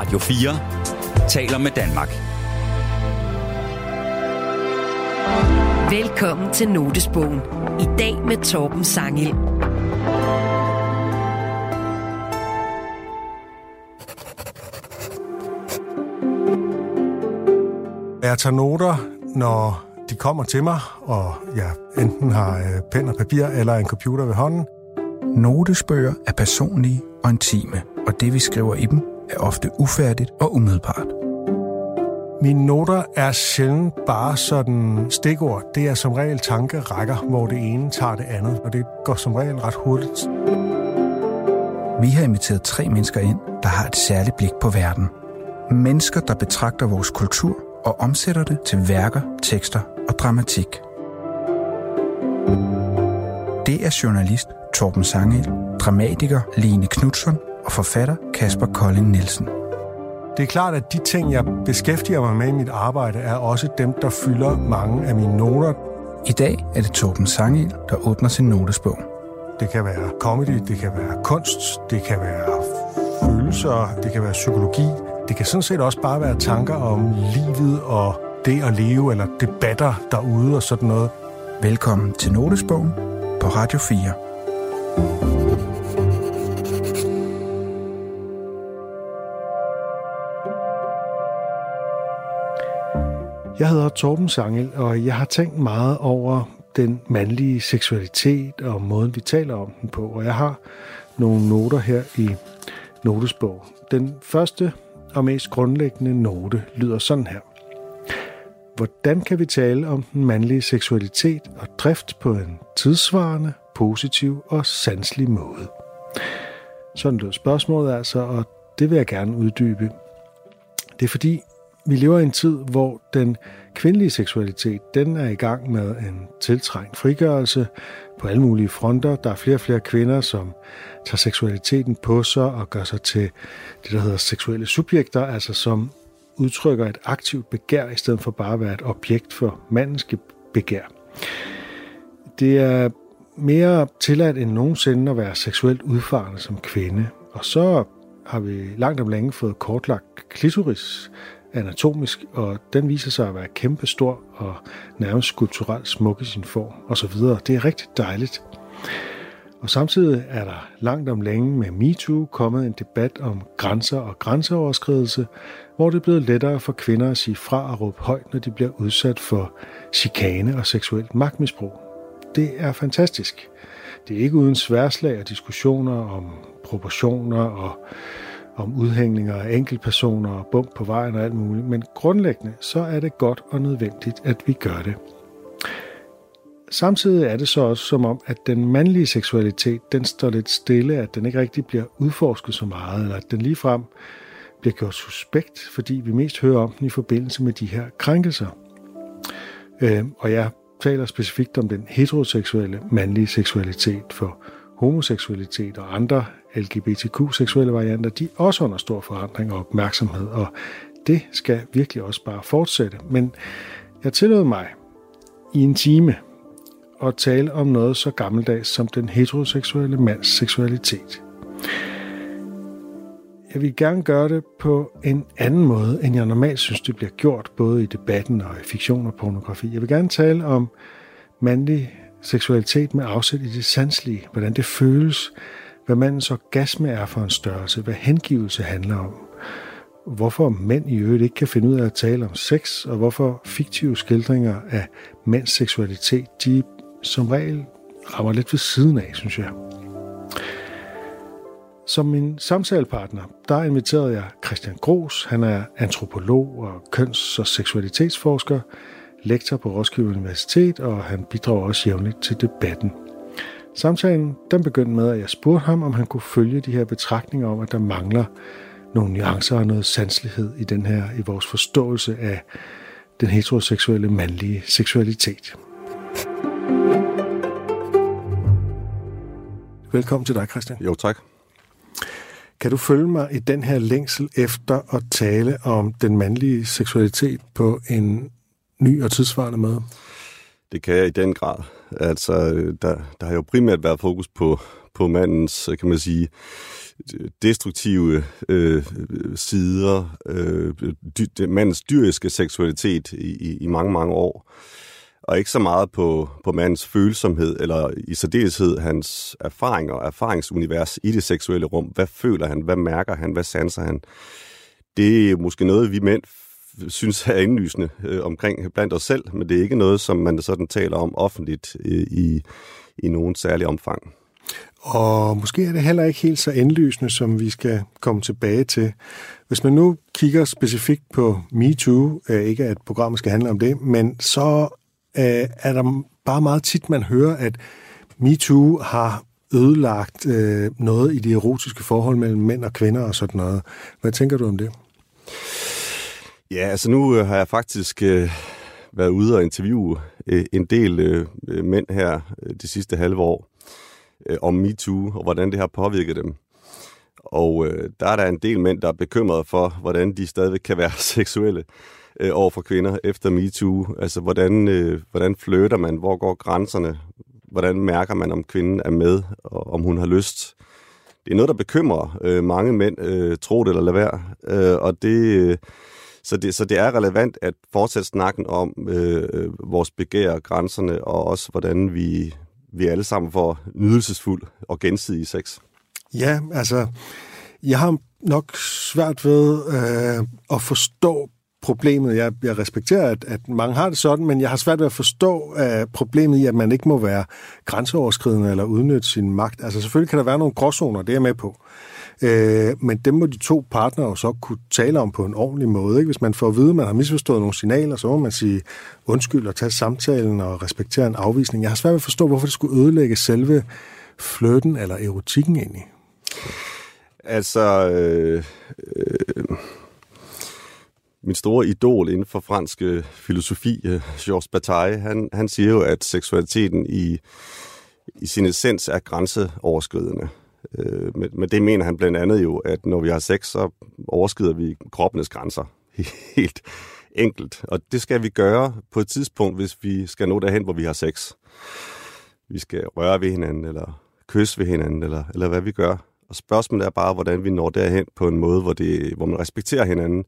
Radio 4 taler med Danmark. Velkommen til Notesbogen. I dag med Torben Sangil. Jeg tager noter, når de kommer til mig, og jeg enten har øh, pen og papir eller en computer ved hånden. Notesbøger er personlige og intime, og det vi skriver i dem er ofte ufærdigt og umiddelbart. Mine noter er sjældent bare sådan stikord. Det er som regel tankerækker, hvor det ene tager det andet, og det går som regel ret hurtigt. Vi har inviteret tre mennesker ind, der har et særligt blik på verden. Mennesker, der betragter vores kultur og omsætter det til værker, tekster og dramatik. Det er journalist Torben Sangel, dramatiker Line Knudsen og forfatter Kasper Kolding Nielsen. Det er klart, at de ting, jeg beskæftiger mig med i mit arbejde, er også dem, der fylder mange af mine noter. I dag er det Torben Sangel, der åbner sin notesbog. Det kan være comedy, det kan være kunst, det kan være følelser, det kan være psykologi. Det kan sådan set også bare være tanker om livet og det at leve, eller debatter derude og sådan noget. Velkommen til Notesbogen på Radio 4. Jeg hedder Torben Sangel, og jeg har tænkt meget over den mandlige seksualitet og måden, vi taler om den på. Og jeg har nogle noter her i notesbog. Den første og mest grundlæggende note lyder sådan her. Hvordan kan vi tale om den mandlige seksualitet og drift på en tidsvarende, positiv og sanselig måde? Sådan lød spørgsmålet altså, og det vil jeg gerne uddybe. Det er fordi, vi lever i en tid, hvor den kvindelige seksualitet, den er i gang med en tiltrængt frigørelse på alle mulige fronter. Der er flere og flere kvinder, som tager seksualiteten på sig og gør sig til det, der hedder seksuelle subjekter, altså som udtrykker et aktivt begær, i stedet for bare at være et objekt for mandens begær. Det er mere tilladt end nogensinde at være seksuelt udfarende som kvinde, og så har vi langt om længe fået kortlagt klitoris anatomisk, og den viser sig at være kæmpestor og nærmest skulpturelt smuk i sin form osv. Det er rigtig dejligt. Og samtidig er der langt om længe med MeToo kommet en debat om grænser og grænseoverskridelse, hvor det er blevet lettere for kvinder at sige fra og råbe højt, når de bliver udsat for chikane og seksuelt magtmisbrug. Det er fantastisk. Det er ikke uden sværslag og diskussioner om proportioner og om udhængninger af enkeltpersoner og bump på vejen og alt muligt, men grundlæggende så er det godt og nødvendigt, at vi gør det. Samtidig er det så også som om, at den mandlige seksualitet, den står lidt stille, at den ikke rigtig bliver udforsket så meget, eller at den ligefrem bliver gjort suspekt, fordi vi mest hører om den i forbindelse med de her krænkelser. Øh, og jeg taler specifikt om den heteroseksuelle mandlige seksualitet, for homoseksualitet og andre LGBTQ-seksuelle varianter, de er også under stor forandring og opmærksomhed, og det skal virkelig også bare fortsætte. Men jeg tillod mig i en time at tale om noget så gammeldags som den heteroseksuelle mands seksualitet. Jeg vil gerne gøre det på en anden måde, end jeg normalt synes, det bliver gjort, både i debatten og i fiktion og pornografi. Jeg vil gerne tale om mandlig seksualitet med afsæt i det sanselige, hvordan det føles, hvad mandens orgasme er for en størrelse, hvad hengivelse handler om, hvorfor mænd i øvrigt ikke kan finde ud af at tale om sex, og hvorfor fiktive skildringer af mænds seksualitet, de som regel rammer lidt ved siden af, synes jeg. Som min samtalepartner, der inviterede jeg Christian Gros. Han er antropolog og køns- og seksualitetsforsker, lektor på Roskilde Universitet, og han bidrager også jævnligt til debatten. Samtalen den begyndte med, at jeg spurgte ham, om han kunne følge de her betragtninger om, at der mangler nogle nuancer og noget sanselighed i den her, i vores forståelse af den heteroseksuelle mandlige seksualitet. Velkommen til dig, Christian. Jo, tak. Kan du følge mig i den her længsel efter at tale om den mandlige seksualitet på en ny og tidsvarende måde? Det kan jeg i den grad. Altså, der, der har jo primært været fokus på, på mandens, kan man sige, destruktive øh, sider, øh, dy, mandens dyriske seksualitet i, i, i mange, mange år. Og ikke så meget på, på mandens følsomhed, eller i særdeleshed hans erfaringer og erfaringsunivers i det seksuelle rum. Hvad føler han? Hvad mærker han? Hvad sanser han? Det er måske noget, vi mænd synes er indlysende øh, omkring øh, blandt os selv, men det er ikke noget, som man sådan taler om offentligt øh, i, i nogen særlig omfang. Og måske er det heller ikke helt så indlysende, som vi skal komme tilbage til. Hvis man nu kigger specifikt på MeToo, øh, ikke at programmet skal handle om det, men så øh, er der bare meget tit, man hører, at MeToo har ødelagt øh, noget i de erotiske forhold mellem mænd og kvinder og sådan noget. Hvad tænker du om det? Ja, altså nu øh, har jeg faktisk øh, været ude og interviewe øh, en del øh, øh mænd her øh, de sidste halve år øh, om MeToo og hvordan det har påvirket dem. Og øh, der er der en del mænd, der er bekymrede for, hvordan de stadig kan være seksuelle øh, over for kvinder efter MeToo. Altså, hvordan, øh, hvordan flytter man? Hvor går grænserne? Hvordan mærker man, om kvinden er med, og om hun har lyst? Det er noget, der bekymrer øh, mange mænd, øh, tro det eller lad være. Øh, og det... Øh, så det, så det er relevant at fortsætte snakken om øh, øh vores begær, grænserne, og også hvordan vi, vi alle sammen får nydelsesfuld og gensidig sex. Ja, altså, jeg har nok svært ved øh, at forstå problemet. Jeg, jeg respekterer, at, at mange har det sådan, men jeg har svært ved at forstå uh, problemet i, at man ikke må være grænseoverskridende eller udnytte sin magt. Altså selvfølgelig kan der være nogle gråzoner, det er jeg med på. Uh, Øh, men dem må de to partnere jo så kunne tale om på en ordentlig måde. Ikke? Hvis man får at vide, at man har misforstået nogle signaler, så må man sige undskyld og tage samtalen og respektere en afvisning. Jeg har svært ved at forstå, hvorfor det skulle ødelægge selve fløten eller erotikken egentlig. Altså... Øh, øh min store idol inden for fransk øh, filosofi, øh, Georges Bataille, han, han siger jo, at seksualiteten i, i sin essens er grænseoverskridende. Øh, men, men det mener han blandt andet jo, at når vi har sex, så overskrider vi kroppenes grænser. Helt enkelt. Og det skal vi gøre på et tidspunkt, hvis vi skal nå derhen, hvor vi har sex. Vi skal røre ved hinanden, eller kysse ved hinanden, eller, eller hvad vi gør. Og spørgsmålet er bare, hvordan vi når derhen på en måde, hvor, det, hvor man respekterer hinanden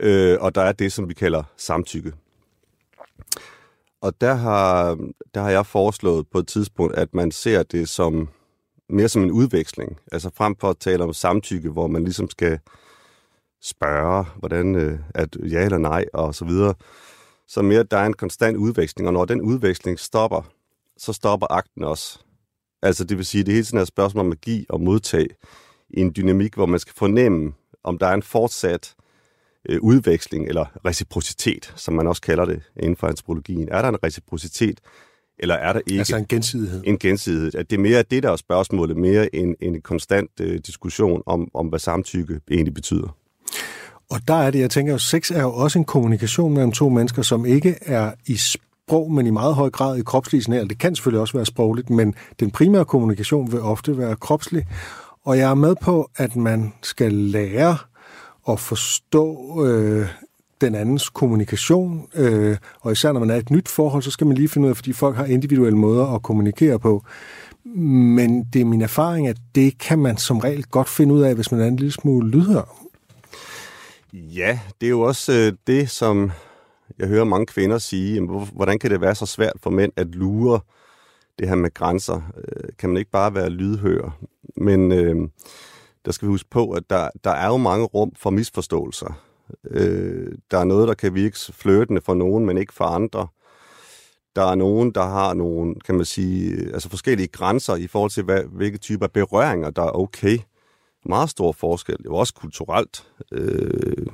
Øh, og der er det, som vi kalder samtykke. Og der har, der har jeg foreslået på et tidspunkt, at man ser det som mere som en udveksling. Altså frem for at tale om samtykke, hvor man ligesom skal spørge, hvordan øh, at ja eller nej og så videre. Så mere, der er en konstant udveksling, og når den udveksling stopper, så stopper akten også. Altså det vil sige, det hele tiden er et spørgsmål om at give og modtage i en dynamik, hvor man skal fornemme, om der er en fortsat øh, udveksling eller reciprocitet, som man også kalder det inden for antropologien. Er der en reciprocitet, eller er der ikke? Altså en gensidighed. En gensidighed. At det er mere det, der er spørgsmålet, mere en, en konstant øh, diskussion om, om, hvad samtykke egentlig betyder. Og der er det, jeg tænker, at sex er jo også en kommunikation mellem to mennesker, som ikke er i sprog, men i meget høj grad i kropslig signal. Det kan selvfølgelig også være sprogligt, men den primære kommunikation vil ofte være kropslig. Og jeg er med på, at man skal lære at forstå øh, den andens kommunikation, øh, og især når man er et nyt forhold, så skal man lige finde ud af, fordi folk har individuelle måder at kommunikere på. Men det er min erfaring, at det kan man som regel godt finde ud af, hvis man er en lille smule lydhør. Ja, det er jo også øh, det, som jeg hører mange kvinder sige, hvordan kan det være så svært for mænd at lure det her med grænser? Øh, kan man ikke bare være lydhør? Men øh, der skal vi huske på, at der, der er jo mange rum for misforståelser. Øh, der er noget, der kan virke flirtende for nogen, men ikke for andre. Der er nogen, der har nogle, kan man sige, altså forskellige grænser i forhold til, hvad, hvilke typer berøringer, der er okay. Meget stor forskel. Det er også kulturelt. Øh,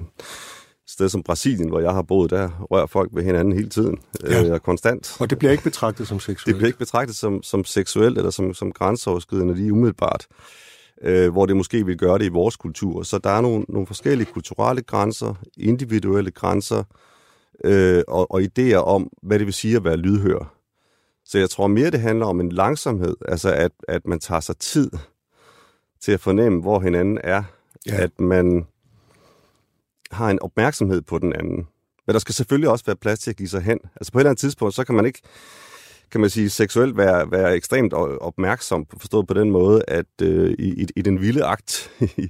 et sted som Brasilien, hvor jeg har boet, der rører folk ved hinanden hele tiden. Ja. Øh, konstant. Og det bliver ikke betragtet som seksuelt? Det bliver ikke betragtet som, som seksuelt eller som, som grænseoverskridende lige umiddelbart øh, hvor det måske vil gøre det i vores kultur. Så der er nogle, nogle forskellige kulturelle grænser, individuelle grænser øh, og, og idéer om, hvad det vil sige at være lydhør. Så jeg tror mere, det handler om en langsomhed, altså at, at man tager sig tid til at fornemme, hvor hinanden er. Ja. At man har en opmærksomhed på den anden. Men der skal selvfølgelig også være plads til at give sig hen. Altså på et eller andet tidspunkt, så kan man ikke kan man sige, seksuelt være, være ekstremt opmærksom, forstået på den måde, at øh, i, i den vilde akt i,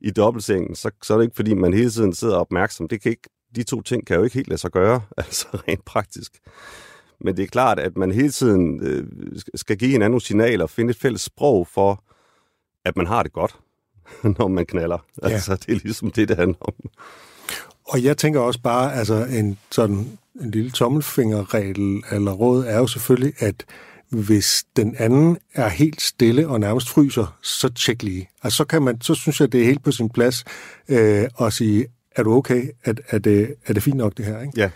i dobbeltsengen, så, så er det ikke, fordi man hele tiden sidder opmærksom. Det kan ikke, de to ting kan jo ikke helt lade sig gøre, altså rent praktisk. Men det er klart, at man hele tiden øh, skal give hinanden nogle signaler finde et fælles sprog for, at man har det godt, når man knaller. Ja. Altså, det er ligesom det, det handler om. Og jeg tænker også bare, altså en sådan en lille tommelfingerregel eller råd er jo selvfølgelig, at hvis den anden er helt stille og nærmest fryser, så tjek lige. Altså, så, kan man, så synes jeg, det er helt på sin plads øh, at sige, er du okay? Er, er, det, er det fint nok, det her? Ikke? Ja,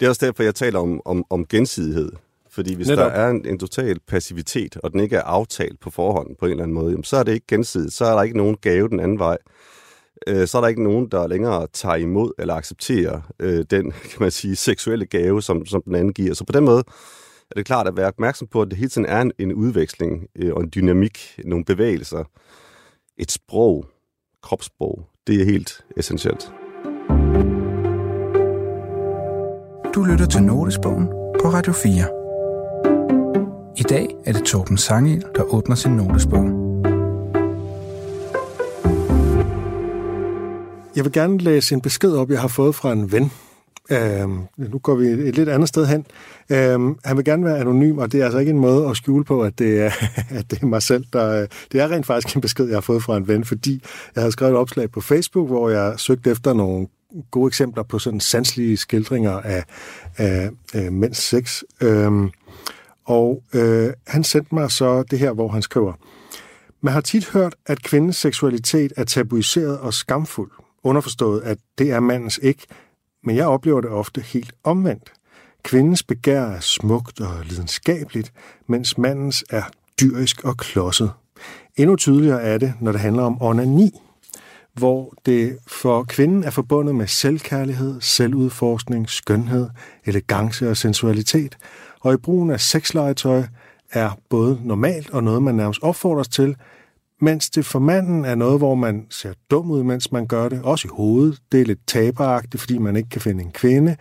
det er også derfor, jeg taler om, om, om gensidighed. Fordi hvis Netop. der er en, en total passivitet, og den ikke er aftalt på forhånd på en eller anden måde, jamen, så er det ikke gensidigt. Så er der ikke nogen gave den anden vej. Øh, så er der ikke nogen, der længere tager imod eller accepterer øh, den, kan man sige, seksuelle gave, som, som den anden giver. Så på den måde er det klart at være opmærksom på, at det hele tiden er en, en udveksling øh, og en dynamik, nogle bevægelser, et sprog, kropssprog. Det er helt essentielt. Du lytter til Notesbogen på Radio 4. I dag er det Torben Sangel, der åbner sin notesbog. Jeg vil gerne læse en besked op, jeg har fået fra en ven. Uh, nu går vi et lidt andet sted hen. Uh, han vil gerne være anonym, og det er altså ikke en måde at skjule på, at det er, at det er mig selv, der... Øh, det er rent faktisk en besked, jeg har fået fra en ven, fordi jeg har skrevet et opslag på Facebook, hvor jeg søgte efter nogle gode eksempler på sådan sanselige skildringer af, af, af mænds sex. Øhm, og øh, han sendte mig så det her, hvor han skriver, man har tit hørt, at kvindens seksualitet er tabuiseret og skamfuld. Underforstået, at det er mandens ikke, men jeg oplever det ofte helt omvendt. Kvindens begær er smukt og lidenskabeligt, mens mandens er dyrisk og klodset. Endnu tydeligere er det, når det handler om onani, hvor det for kvinden er forbundet med selvkærlighed, selvudforskning, skønhed, elegance og sensualitet, og i brugen af sexlegetøj er både normalt og noget, man nærmest opfordres til, mens det for manden er noget, hvor man ser dum ud, mens man gør det, også i hovedet. Det er lidt taberagtigt, fordi man ikke kan finde en kvinde.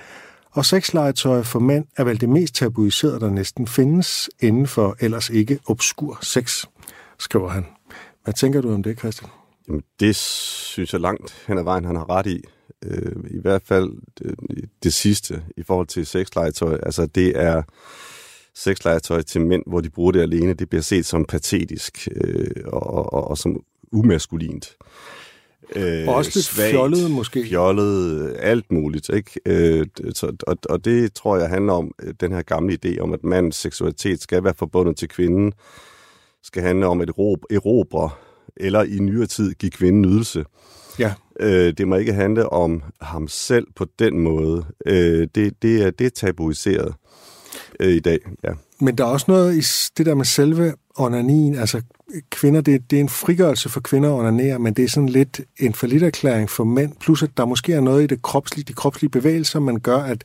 Og sexlegetøj for mænd er vel det mest tabuiserede, der næsten findes inden for ellers ikke obskur sex, skriver han. Hvad tænker du om det, Christian? Jamen, det synes jeg langt hen ad vejen, han har ret i. Øh, I hvert fald det, det sidste i forhold til sexlegetøj. Altså, det er sexlegetøj til mænd, hvor de bruger det alene. Det bliver set som patetisk øh, og, og, og som umaskulint. Øh, og også lidt svagt, fjollet måske. Fjollet, alt muligt. Ikke? Øh, så, og, og det tror jeg handler om øh, den her gamle idé om, at mandens seksualitet skal være forbundet til kvinden. Skal handle om at erobre eller i nyere tid give kvinden nydelse. Ja. Øh, det må ikke handle om ham selv på den måde. Øh, det, det, er, det er tabuiseret øh, i dag, ja. Men der er også noget i det der med selve onanien, altså kvinder, det, det er en frigørelse for kvinder at onanere, men det er sådan lidt en forlitterklæring for mænd, plus at der måske er noget i det kropslige, de kropslige bevægelser, man gør, at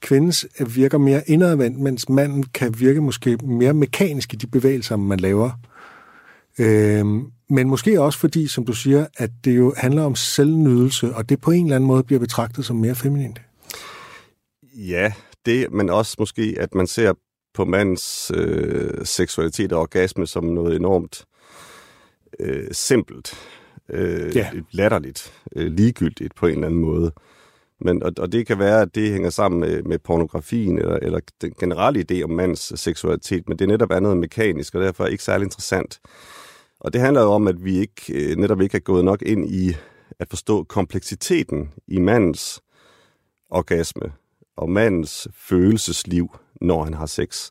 kvindens virker mere indadvendt, mens manden kan virke måske mere mekanisk i de bevægelser, man laver. Øhm, men måske også fordi, som du siger, at det jo handler om selvnydelse, og det på en eller anden måde bliver betragtet som mere feminint. Ja, det, men også måske, at man ser på mandens øh, seksualitet og orgasme som noget enormt øh, simpelt, øh, ja. latterligt, øh, ligegyldigt på en eller anden måde. Men, og, og det kan være, at det hænger sammen med, med pornografien eller, eller den generelle idé om mands seksualitet, men det er netop andet mekanisk, og derfor ikke særlig interessant. Og det handler jo om, at vi ikke øh, netop ikke er gået nok ind i at forstå kompleksiteten i mandens orgasme og mandens følelsesliv, når han har sex.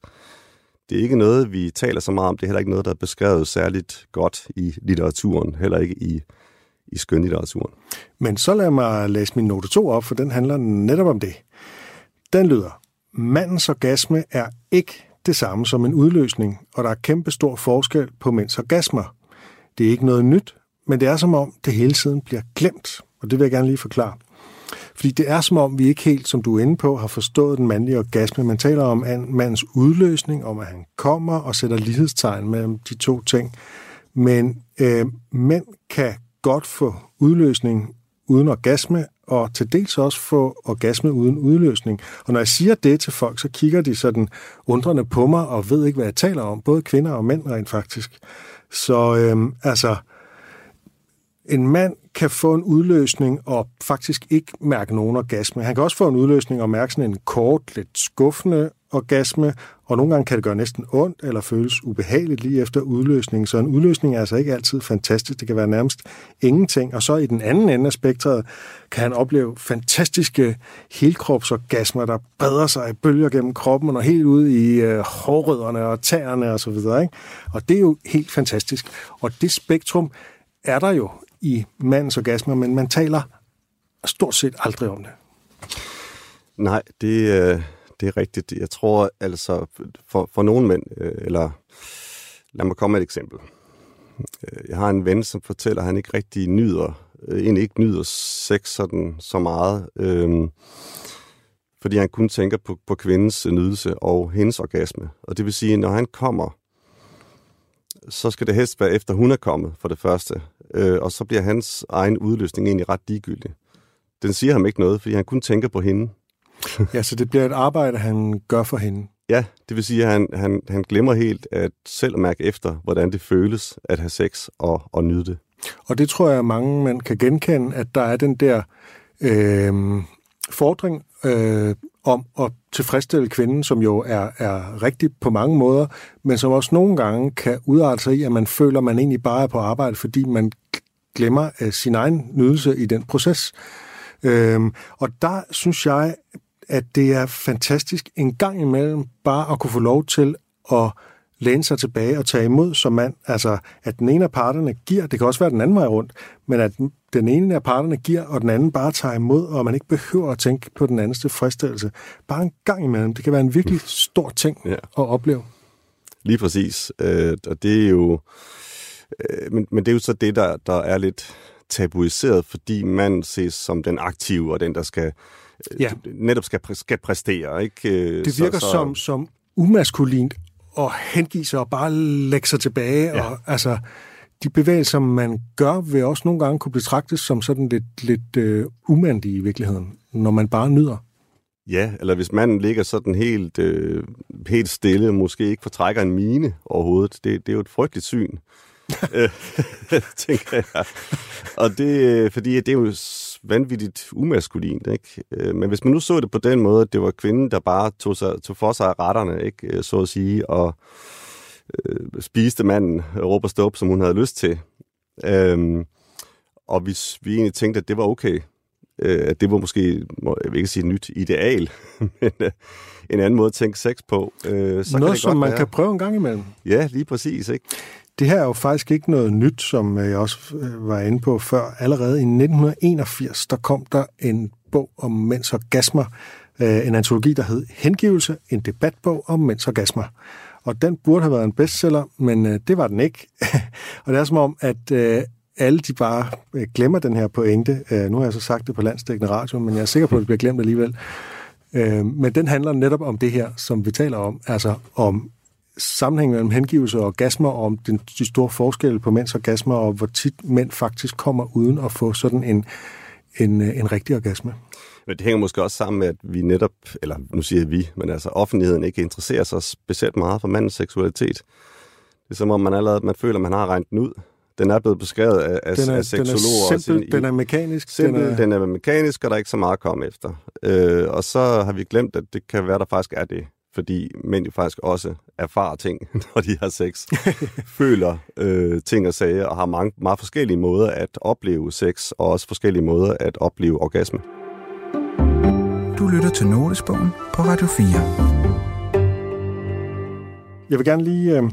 Det er ikke noget, vi taler så meget om. Det er heller ikke noget, der er beskrevet særligt godt i litteraturen, heller ikke i, i skønlitteraturen. Men så lad mig læse min note 2 op, for den handler netop om det. Den lyder, mandens orgasme er ikke det samme som en udløsning, og der er kæmpe stor forskel på mænds orgasmer. Det er ikke noget nyt, men det er som om, det hele tiden bliver glemt, og det vil jeg gerne lige forklare. Fordi det er som om, vi ikke helt, som du er inde på, har forstået den mandlige orgasme. Man taler om mandens udløsning, om at han kommer og sætter lighedstegn mellem de to ting. Men øh, mænd kan godt få udløsning uden orgasme, og til dels også få orgasme uden udløsning. Og når jeg siger det til folk, så kigger de sådan undrende på mig og ved ikke, hvad jeg taler om. Både kvinder og mænd rent faktisk. Så øh, altså, en mand kan få en udløsning og faktisk ikke mærke nogen orgasme. Han kan også få en udløsning og mærke sådan en kort, lidt skuffende orgasme, og nogle gange kan det gøre næsten ondt eller føles ubehageligt lige efter udløsningen. Så en udløsning er altså ikke altid fantastisk. Det kan være nærmest ingenting. Og så i den anden ende af spektret kan han opleve fantastiske helkropsorgasmer, der breder sig i bølger gennem kroppen og helt ud i øh, hårrødderne og tæerne osv. Og, ikke? og det er jo helt fantastisk. Og det spektrum er der jo i mandens orgasmer, men man taler stort set aldrig om det. Nej, det, øh, det er rigtigt. Jeg tror altså, for, for nogle mænd, øh, eller lad mig komme med et eksempel. Øh, jeg har en ven, som fortæller, at han ikke rigtig nyder, egentlig ikke nyder sex sådan så meget, øhm, fordi han kun tænker på, på kvindens nydelse og hendes orgasme. Og det vil sige, når han kommer, så skal det helst være efter hun er kommet, for det første øh, og så bliver hans egen udløsning egentlig ret ligegyldig. Den siger ham ikke noget, fordi han kun tænker på hende. ja, så det bliver et arbejde, han gør for hende. Ja, det vil sige, at han, han, han glemmer helt at selv mærke efter, hvordan det føles at have sex og, og nyde det. Og det tror jeg, mange man kan genkende, at der er den der øh, fordring øh, om at tilfredsstille kvinden, som jo er, er rigtig på mange måder, men som også nogle gange kan udarte sig i, at man føler, at man egentlig bare er på arbejde, fordi man glemmer uh, sin egen nydelse i den proces. Øhm, og der synes jeg, at det er fantastisk en gang imellem bare at kunne få lov til at læne sig tilbage og tage imod som mand. Altså, at den ene af parterne giver, det kan også være den anden vej rundt, men at den ene af parterne giver, og den anden bare tager imod, og man ikke behøver at tænke på den andens fristelse. Bare en gang imellem. Det kan være en virkelig stor ting ja. at opleve. Lige præcis. Øh, og det er jo... Øh, men, men det er jo så det, der, der er lidt tabuiseret, fordi man ses som den aktive, og den, der skal øh, ja. netop skal, skal præstere. Ikke? Øh, det virker så, så... som, som umaskulint at hengive sig og bare lægge sig tilbage. Ja. Og, altså, de bevægelser, man gør, vil også nogle gange kunne betragtes som sådan lidt, lidt uh, umandige i virkeligheden, når man bare nyder. Ja, eller hvis man ligger sådan helt, øh, helt stille, måske ikke fortrækker en mine overhovedet, det, det er jo et frygteligt syn, øh, tænker jeg. Og det, øh, fordi det er jo vanvittigt umaskulint, ikke? Øh, men hvis man nu så det på den måde, at det var kvinden, der bare tog, sig, tog for sig af retterne, ikke? så at sige, og øh, spiste manden råb og stop, som hun havde lyst til. Øhm, og hvis vi egentlig tænkte, at det var okay, øh, at det var måske, jeg vil ikke sige nyt ideal, men øh, en anden måde at tænke sex på. Øh, så Noget, kan det som man være. kan prøve en gang imellem. Ja, lige præcis. Ikke? Det her er jo faktisk ikke noget nyt, som øh, jeg også øh, var inde på før. Allerede i 1981, der kom der en bog om mænds orgasmer, øh, en antologi, der hed Hengivelse, en debatbog om mænds orgasmer og den burde have været en bestseller, men det var den ikke. og det er som om, at alle de bare glemmer den her pointe. Nu har jeg så sagt det på landstækkende radio, men jeg er sikker på, at det bliver glemt alligevel. Men den handler netop om det her, som vi taler om, altså om sammenhængen mellem hengivelse og orgasmer, og om den, de store forskelle på mænds orgasmer, og hvor tit mænd faktisk kommer uden at få sådan en, en, en rigtig orgasme. Men det hænger måske også sammen med, at vi netop, eller nu siger jeg vi, men altså offentligheden ikke interesserer sig specielt meget for mandens seksualitet. Det er som om, man allerede man føler, man har regnet den ud. Den er blevet beskrevet af, af, den er, af seksologer. Den er simpel, den er mekanisk. Simpel, den er... den er mekanisk, og der er ikke så meget at komme efter. Øh, og så har vi glemt, at det kan være, der faktisk er det. Fordi mænd jo faktisk også erfarer ting, når de har sex. føler øh, ting og sager, og har mange, meget forskellige måder at opleve sex, og også forskellige måder at opleve orgasme. Du lytter til Notesbogen på Radio 4. Jeg vil gerne lige øh,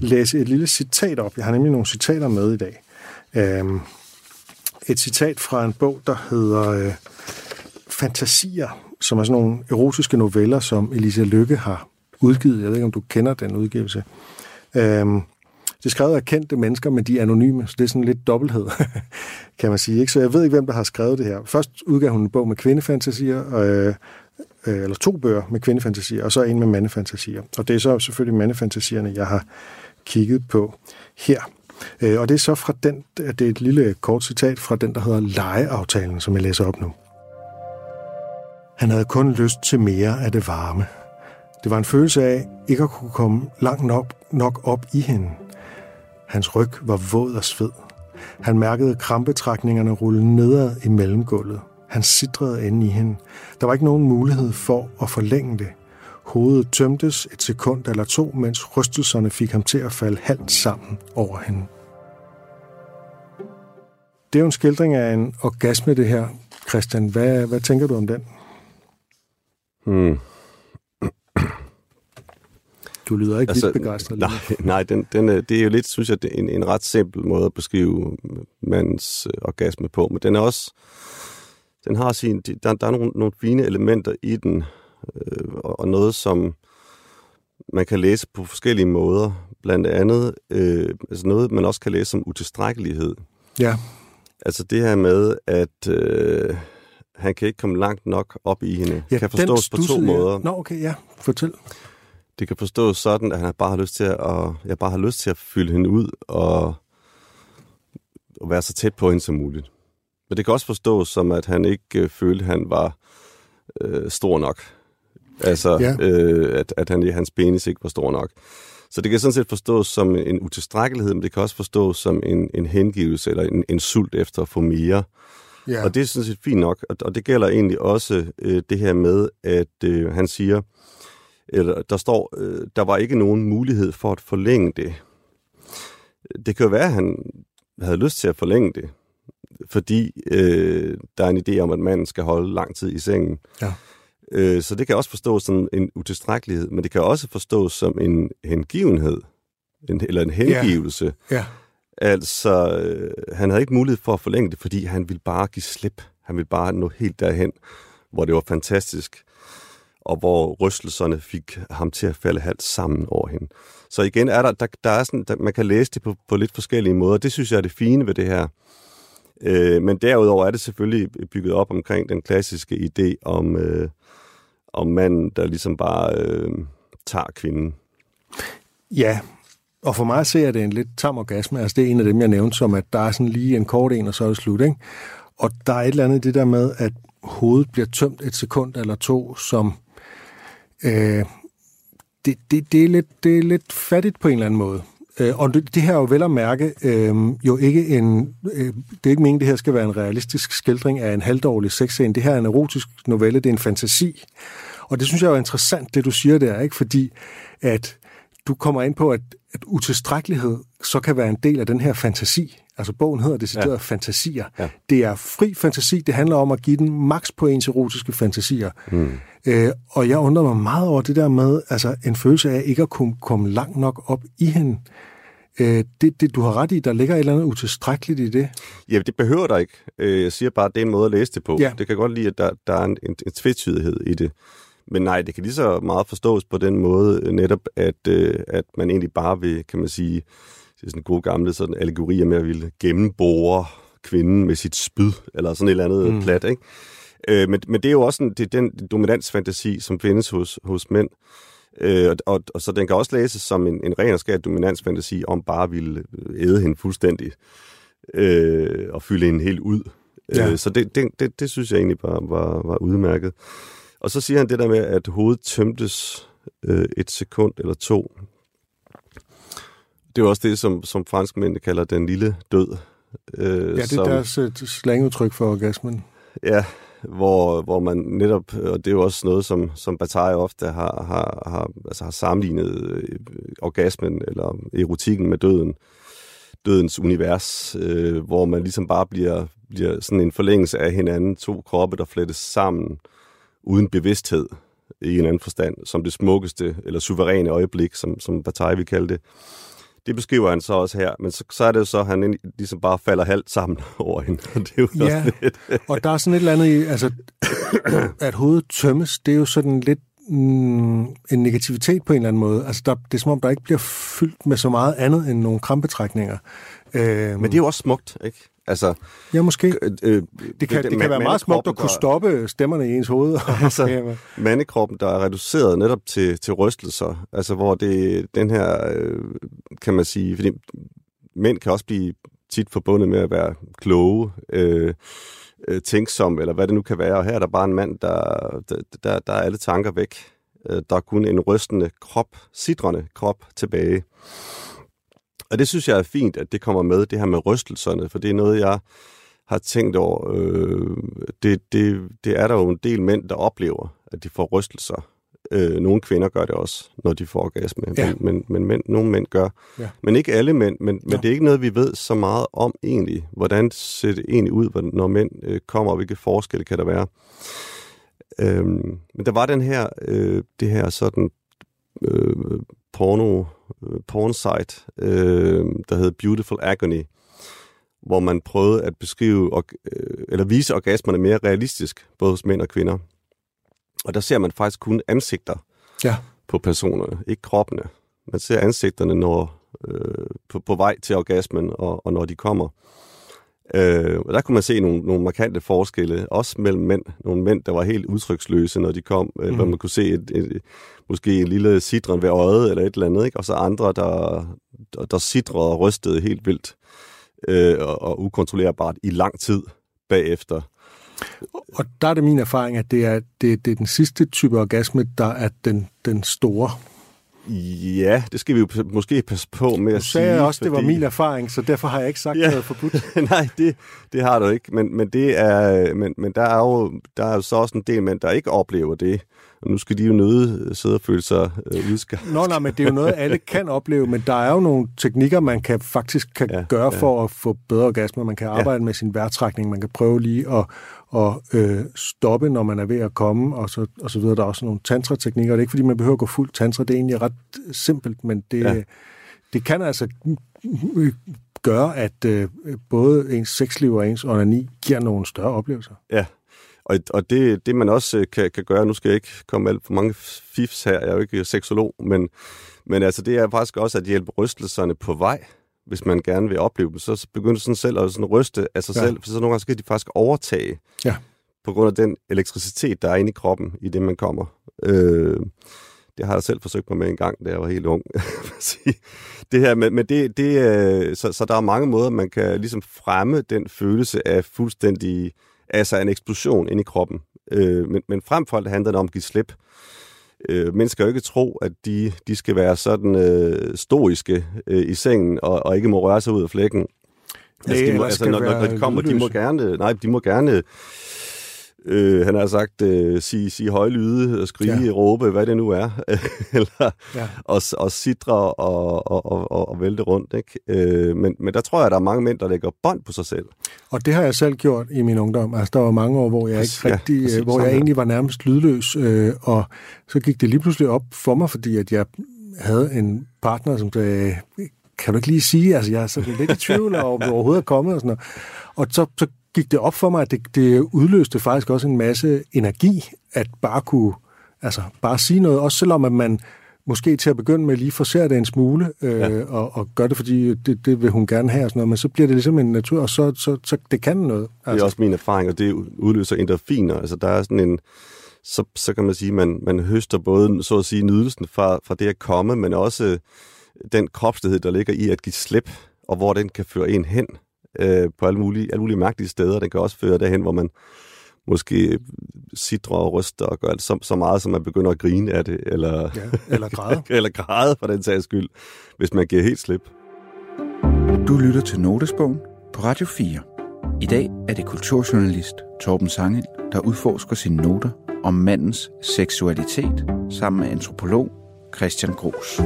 læse et lille citat op. Jeg har nemlig nogle citater med i dag. Øh, et citat fra en bog, der hedder øh, Fantasier, som er sådan nogle erotiske noveller, som Elisa Lykke har udgivet. Jeg ved ikke, om du kender den udgivelse. Øhm, det er skrevet af kendte mennesker, men de er anonyme, så det er sådan lidt dobbelthed, kan man sige. Ikke? Så jeg ved ikke, hvem der har skrevet det her. Først udgav hun en bog med kvindefantasier, øh, øh, eller to bøger med kvindefantasier, og så en med mandefantasier. Og det er så selvfølgelig mandefantasierne, jeg har kigget på her. Øh, og det er så fra den, det er et lille kort citat fra den, der hedder Lejeaftalen, som jeg læser op nu. Han havde kun lyst til mere af det varme. Det var en følelse af ikke at kunne komme langt nok, nok op i hende. Hans ryg var våd og sved. Han mærkede krampetrækningerne rulle nedad i mellemgulvet. Han sidrede inde i hende. Der var ikke nogen mulighed for at forlænge det. Hovedet tømtes et sekund eller to, mens rystelserne fik ham til at falde halvt sammen over hende. Det er jo en skildring af en orgasme, det her. Christian, hvad, hvad tænker du om den? Hmm. Du lyder ikke altså, lidt begejstret. Nej, nej den, den, det er jo lidt, synes jeg, en, en ret simpel måde at beskrive mandens øh, orgasme på, men den er også, den har sin, der, der er nogle, nogle fine elementer i den, øh, og noget, som man kan læse på forskellige måder. Blandt andet øh, altså noget, man også kan læse som utilstrækkelighed. Ja. Altså det her med, at øh, han kan ikke komme langt nok op i hende. Ja, kan forstås på to måder. Nå, okay, ja. Fortæl. Det kan forstås sådan, at han bare har lyst til at, og jeg bare har lyst til at fylde hende ud og, og være så tæt på hende som muligt. Men det kan også forstås som, at han ikke øh, følte, at han var øh, stor nok. Altså, ja. øh, at, at han, hans penis ikke var stor nok. Så det kan sådan set forstås som en utilstrækkelighed, men det kan også forstås som en, en hengivelse eller en, en sult efter at få mere. Ja. Og det er sådan set fint nok, og, og det gælder egentlig også øh, det her med, at øh, han siger, eller der står, øh, der var ikke nogen mulighed for at forlænge det. Det kan jo være, at han havde lyst til at forlænge det, fordi øh, der er en idé om, at manden skal holde lang tid i sengen. Ja. Øh, så det kan også forstås som en utilstrækkelighed, men det kan også forstås som en hengivenhed, en, eller en hengivelse. Ja. ja. Altså, øh, han havde ikke mulighed for at forlænge det, fordi han ville bare give slip. Han ville bare nå helt derhen, hvor det var fantastisk, og hvor rystelserne fik ham til at falde halvt sammen over hende. Så igen er der, der, der er sådan, der, man kan læse det på, på lidt forskellige måder. Det synes jeg er det fine ved det her. Øh, men derudover er det selvfølgelig bygget op omkring den klassiske idé om, øh, om manden, der ligesom bare øh, tager kvinden. Ja, og for mig ser det en lidt tam orgasme. Altså det er en af dem, jeg nævnte, som at der er sådan lige en kort en, og så er det slut. Ikke? Og der er et eller andet det der med, at hovedet bliver tømt et sekund eller to, som... Øh, det, det, det, er lidt, det er lidt fattigt på en eller anden måde. Øh, og det, det her er jo vel at mærke øh, jo ikke en... Øh, det er ikke meningen, det her skal være en realistisk skildring af en halvdårlig sexscene. Det her er en erotisk novelle, det er en fantasi. Og det synes jeg er interessant, det du siger der, ikke? fordi at du kommer ind på, at, at utilstrækkelighed så kan være en del af den her fantasi. Altså bogen hedder decideret ja. fantasier. Ja. Det er fri fantasi, det handler om at give den maks på ens erotiske fantasier. Mm. Øh, og jeg undrer mig meget over det der med, altså en følelse af ikke at kunne komme langt nok op i hende. Øh, det, det, du har ret i, der ligger et eller andet utilstrækkeligt i det. Ja, det behøver der ikke. Øh, jeg siger bare, at det er en måde at læse det på. Ja. Det kan godt lide, at der, der er en, en, en tvetydighed i det. Men nej, det kan lige så meget forstås på den måde, øh, netop at, øh, at man egentlig bare vil, kan man sige, det er sådan gode gamle sådan allegorier med at ville gennembore kvinden med sit spyd, eller sådan et eller andet mm. plat, ikke? Øh, men, men det er jo også en, det er den dominansfantasi, som findes hos, hos mænd. Øh, og, og, og så den kan også læses som en, en ren og skær dominansfantasi om bare at ville æde hende fuldstændig øh, og fylde hende helt ud. Ja. Øh, så det, det, det, det synes jeg egentlig var, var, var udmærket. Og så siger han det der med, at hovedet tømtes øh, et sekund eller to. Det er også det, som, som franskmændene kalder den lille død. Øh, ja, det er som, deres uh, slangudtryk for orgasmen. Ja, hvor, hvor man netop, og det er jo også noget, som, som Bataille ofte har, har, har, altså har sammenlignet øh, orgasmen eller erotikken med døden, dødens univers, øh, hvor man ligesom bare bliver, bliver sådan en forlængelse af hinanden, to kroppe, der flettes sammen, uden bevidsthed i en anden forstand, som det smukkeste eller suveræne øjeblik, som, som Bataille vil kalde det. Det beskriver han så også her, men så, så er det jo så, at han ligesom bare falder halvt sammen over hende. det er jo ja, også lidt... og der er sådan et eller andet i, altså, at hovedet tømmes, det er jo sådan lidt mm, en negativitet på en eller anden måde. Altså, der, det er som om, der ikke bliver fyldt med så meget andet end nogle krampetrækninger. Øh, men det er jo også smukt, ikke? Altså, ja, måske. Øh, øh, det kan, det, det kan være meget smukt at kunne stoppe stemmerne i ens hoved. altså, mandekroppen, der er reduceret netop til, til rystelser, altså hvor det den her, øh, kan man sige, fordi mænd kan også blive tit forbundet med at være kloge, øh, øh, tænksom, eller hvad det nu kan være. Og her er der bare en mand, der, der, der, der er alle tanker væk. Øh, der er kun en rystende krop, sidrende krop tilbage. Og det synes jeg er fint, at det kommer med, det her med rystelserne, for det er noget, jeg har tænkt over. Øh, det, det, det er der jo en del mænd, der oplever, at de får rystelser. Øh, nogle kvinder gør det også, når de får orgasme, ja. men, men, men mænd, nogle mænd gør. Ja. Men ikke alle mænd, men, men det er ikke noget, vi ved så meget om egentlig. Hvordan ser det egentlig ud, når mænd øh, kommer, og hvilke forskelle kan der være? Øh, men der var den her, øh, det her sådan øh, porno, øh, porn site, øh, der hed Beautiful Agony, hvor man prøvede at beskrive, øh, eller vise orgasmerne mere realistisk, både hos mænd og kvinder. Og der ser man faktisk kun ansigter ja. på personerne, ikke kroppene. Man ser ansigterne når, øh, på, på vej til orgasmen, og, og når de kommer. Øh, og der kunne man se nogle, nogle markante forskelle, også mellem mænd. Nogle mænd, der var helt udtryksløse, når de kom, mm. hvor man kunne se et, et, måske en lille sidren ved øjet, eller et eller andet, ikke? og så andre, der, der, der sidrede og rystede helt vildt øh, og, og ukontrollerbart i lang tid bagefter. Og der er det min erfaring, at det er, det, det er den sidste type orgasme, der er den, den store. Ja, det skal vi jo måske passe på med at sige. Du sagde også, fordi... det var min erfaring, så derfor har jeg ikke sagt ja. noget forbudt. Nej, det, det har du ikke, men, men, det er, men, men der, er jo, der er jo så også en del mænd, der ikke oplever det. Og nu skal de jo nøde øh, sidde og føle sig øh, udskabt. Nå, nej, men det er jo noget, alle kan opleve, men der er jo nogle teknikker, man kan faktisk kan ja, gøre ja. for at få bedre orgasmer. Man kan arbejde ja. med sin vejrtrækning, man kan prøve lige at, at øh, stoppe, når man er ved at komme, og så, og så videre. Der er også nogle tantra-teknikker. Det er ikke, fordi man behøver at gå fuld tantra. Det er egentlig ret simpelt, men det, ja. det kan altså gøre, at øh, både ens sexliv og ens onani giver nogle større oplevelser. Ja, og, og det, det man også øh, kan, kan gøre, nu skal jeg ikke komme alt for mange fifs her, jeg er jo ikke seksolog, men, men altså det er faktisk også at hjælpe rystelserne på vej, hvis man gerne vil opleve dem. Så begynder sådan selv at sådan ryste af sig ja. selv, for så nogle gange skal de faktisk overtage, ja. på grund af den elektricitet, der er inde i kroppen, i det man kommer. Øh, det har jeg selv forsøgt mig med en gang, da jeg var helt ung. det her, men, men det, det, øh, så, så der er mange måder, man kan ligesom fremme den følelse af fuldstændig altså en eksplosion ind i kroppen. Øh, men, men frem for alt handler det om at give slip. Øh, mennesker skal jo ikke tro, at de, de skal være sådan øh, stoiske øh, i sengen og, og ikke må røre sig ud af flækken. Altså, de må, altså, når, når de kommer, de må gerne, nej, de må gerne øh, han har sagt, øh, sige, sige højlyde, skrige, ja. råbe, hvad det nu er, eller ja. og, og sidre og, og, og, og vælte rundt. Ikke? Øh, men, men der tror jeg, at der er mange mænd, der lægger bånd på sig selv. Og det har jeg selv gjort i min ungdom. Altså, der var mange år, hvor jeg ikke ja, rigtig, præcis, hvor jeg egentlig var nærmest lydløs, øh, og så gik det lige pludselig op for mig, fordi at jeg havde en partner, som sagde, kan du ikke lige sige, altså jeg er sådan lidt i tvivl hvor overhovedet er kommet og sådan noget. Og så, så gik det op for mig, at det, det udløste faktisk også en masse energi, at bare kunne, altså bare sige noget, også selvom at man måske til at begynde med lige forser det en smule, øh, ja. og, og gør det, fordi det, det vil hun gerne have, og sådan noget, men så bliver det ligesom en natur, og så, så, så det kan noget. Altså. Det er altså. også min erfaring, og det udløser endorfiner, altså der er sådan en, så, så kan man sige, man, man høster både, så at sige, nydelsen fra, fra det at komme, men også den kropslighed, der ligger i at give slip, og hvor den kan føre en hen øh, på alle mulige, alle mulige mærkelige steder. Den kan også føre derhen, hvor man måske sidder og ryster og gør alt så, så meget, som man begynder at grine af det, eller, ja, eller græde. eller græde for den sags skyld, hvis man giver helt slip. Du lytter til Notesbogen på Radio 4. I dag er det kulturjournalist Torben Sangel, der udforsker sine noter om mandens seksualitet sammen med antropolog Christian Gros.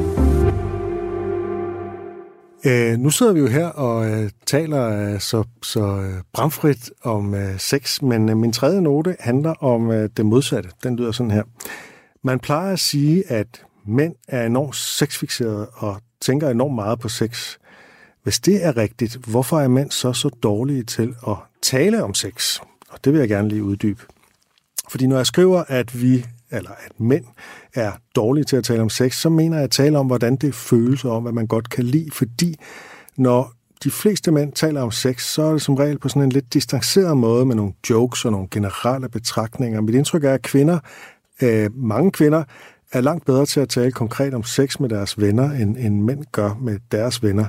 Øh, nu sidder vi jo her og øh, taler øh, så, så øh, bramfrit om øh, sex, men øh, min tredje note handler om øh, det modsatte. Den lyder sådan her. Man plejer at sige, at mænd er enormt sexfixerede og tænker enormt meget på sex. Hvis det er rigtigt, hvorfor er mænd så så dårlige til at tale om sex? Og det vil jeg gerne lige uddybe. Fordi når jeg skriver, at vi eller at mænd er dårlige til at tale om sex, så mener jeg at tale om, hvordan det føles og om, hvad man godt kan lide, fordi når de fleste mænd taler om sex, så er det som regel på sådan en lidt distanceret måde med nogle jokes og nogle generelle betragtninger. Mit indtryk er, at kvinder, øh, mange kvinder, er langt bedre til at tale konkret om sex med deres venner, end, end mænd gør med deres venner.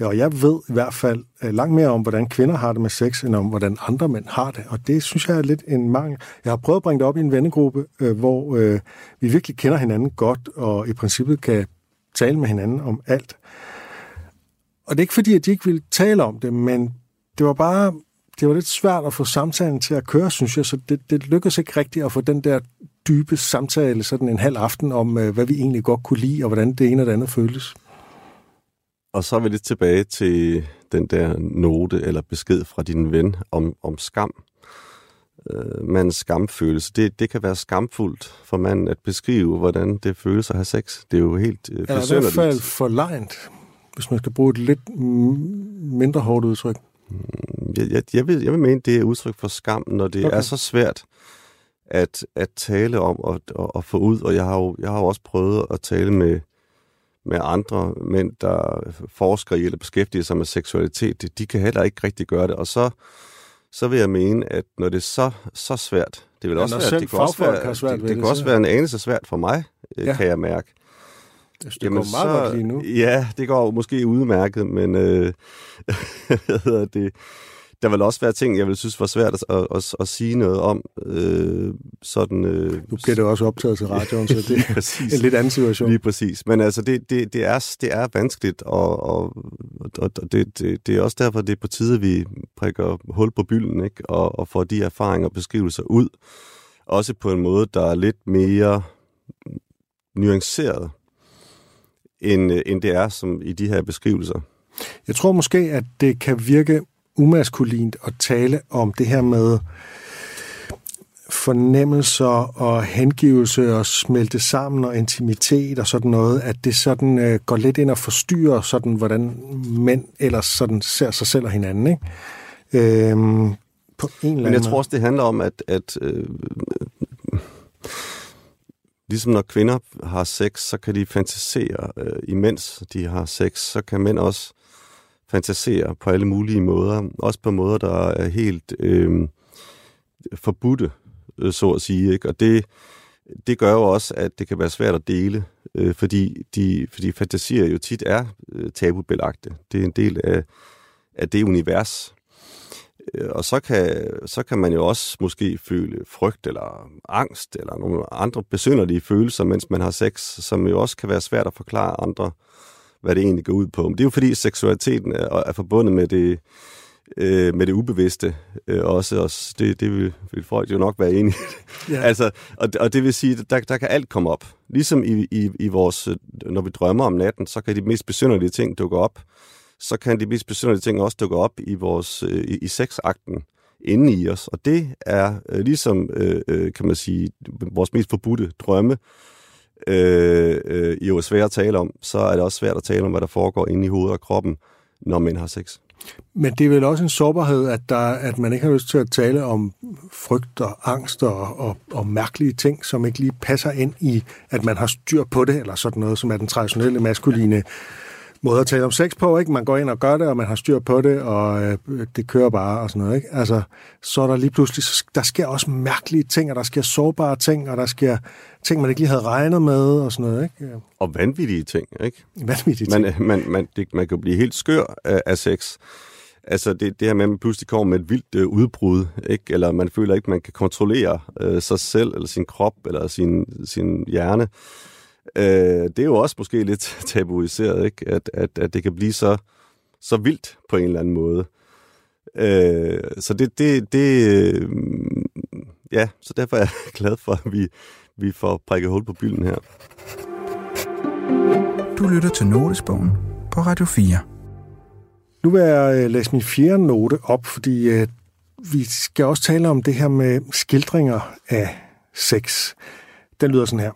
Og jeg ved i hvert fald øh, langt mere om, hvordan kvinder har det med sex, end om, hvordan andre mænd har det. Og det synes jeg er lidt en mangel. Jeg har prøvet at bringe det op i en vennegruppe, øh, hvor øh, vi virkelig kender hinanden godt, og i princippet kan tale med hinanden om alt. Og det er ikke fordi, at de ikke ville tale om det, men det var bare det var lidt svært at få samtalen til at køre, synes jeg, så det, det lykkedes ikke rigtigt at få den der dybe samtale sådan en halv aften om, øh, hvad vi egentlig godt kunne lide, og hvordan det ene og det andet føltes. Og så er vi lidt tilbage til den der note eller besked fra din ven om, om skam. Øh, mandens skamfølelse. Det, det kan være skamfuldt for manden at beskrive, hvordan det føles at have sex. Det er jo helt øh, Ja, i hvert fald forlegnet, hvis man skal bruge et lidt mindre hårdt udtryk. Jeg, jeg, jeg, vil, jeg vil mene, det er udtryk for skam, når det okay. er så svært at, at tale om og, og, og få ud. Og jeg har jo jeg har jo også prøvet at tale med, med andre mænd, der forsker i eller beskæftiger sig med seksualitet. De kan heller ikke rigtig gøre det. Og så, så vil jeg mene, at når det er så, så svært, det vil Ja, også være, det kan også være, svært det, det det, kan også så- være en anelse svært for mig, Ja. ja. kan jeg mærke. Synes, det går meget godt lige nu. Ja, det går måske udmærket, men øh, hvad hedder det, der vil også være ting, jeg vil synes var svært at, at, at, at sige noget om. Øh, sådan, øh, Nu bliver det også optaget til radioen, så det er en lidt anden situation. Lige præcis. Men altså, det, det, det, er, det er vanskeligt, og, og, og det, det, det er også derfor, det er på tide, at vi prikker hul på bylden, ikke? Og, og får de erfaringer og beskrivelser ud. Også på en måde, der er lidt mere nuanceret, end, end det er som i de her beskrivelser. Jeg tror måske, at det kan virke umaskulint at tale om det her med fornemmelser og hengivelse og smelte sammen og intimitet og sådan noget, at det sådan øh, går lidt ind og forstyrrer sådan, hvordan mænd ellers sådan ser sig selv og hinanden, ikke? Øhm, på en eller anden Men jeg tror også, det handler om, at, at øh, ligesom når kvinder har sex, så kan de fantasere, øh, imens de har sex, så kan mænd også fantasere på alle mulige måder. Også på måder, der er helt øh, forbudte, øh, så at sige. Ikke? Og det, det gør jo også, at det kan være svært at dele, øh, fordi, de, fordi fantasier jo tit er øh, tabubelagte. Det er en del af, af det univers. Øh, og så kan, så kan man jo også måske føle frygt eller angst eller nogle andre besynderlige følelser, mens man har sex, som jo også kan være svært at forklare andre, hvad det egentlig går ud på. Men det er jo fordi seksualiteten er, er forbundet med det, øh, med det ubevidste øh, også. også det, det vil, vil folk jo nok være enige i. Ja. altså, og, og det vil sige, der, der kan alt komme op. Ligesom i, i, i vores, øh, når vi drømmer om natten, så kan de mest besynderlige ting dukke op. Så kan de mest besynderlige ting også dukke op i, vores, øh, i, i sexakten inde i os. Og det er øh, ligesom, øh, øh, kan man sige, vores mest forbudte drømme, øh, øh, jo er svært at tale om, så er det også svært at tale om, hvad der foregår inde i hovedet og kroppen, når mænd har sex. Men det er vel også en sårbarhed, at, der, at man ikke har lyst til at tale om frygt og angst og, og, og mærkelige ting, som ikke lige passer ind i, at man har styr på det, eller sådan noget, som er den traditionelle maskuline måde at tale om sex på. Ikke? Man går ind og gør det, og man har styr på det, og øh, det kører bare og sådan noget. Ikke? Altså, så er der lige pludselig, der sker også mærkelige ting, og der sker sårbare ting, og der sker ting, man ikke lige havde regnet med, og sådan noget. Ikke? Og vanvittige ting, ikke? Vanvittige ting. Man, man, man, det, man kan blive helt skør af, af sex. Altså det, det her med, at man pludselig kommer med et vildt øh, udbrud, ikke? eller man føler ikke, man kan kontrollere øh, sig selv, eller sin krop, eller sin, sin hjerne. Øh, det er jo også måske lidt tabuiseret, ikke? At, at, at det kan blive så, så vildt på en eller anden måde. Øh, så det, det, det øh, ja, så derfor er jeg glad for, at vi, vi får prikket hul på bylden her. Du lytter til Notesbogen på Radio 4. Nu vil jeg øh, læse min fjerde note op, fordi øh, vi skal også tale om det her med skildringer af sex. Den lyder sådan her.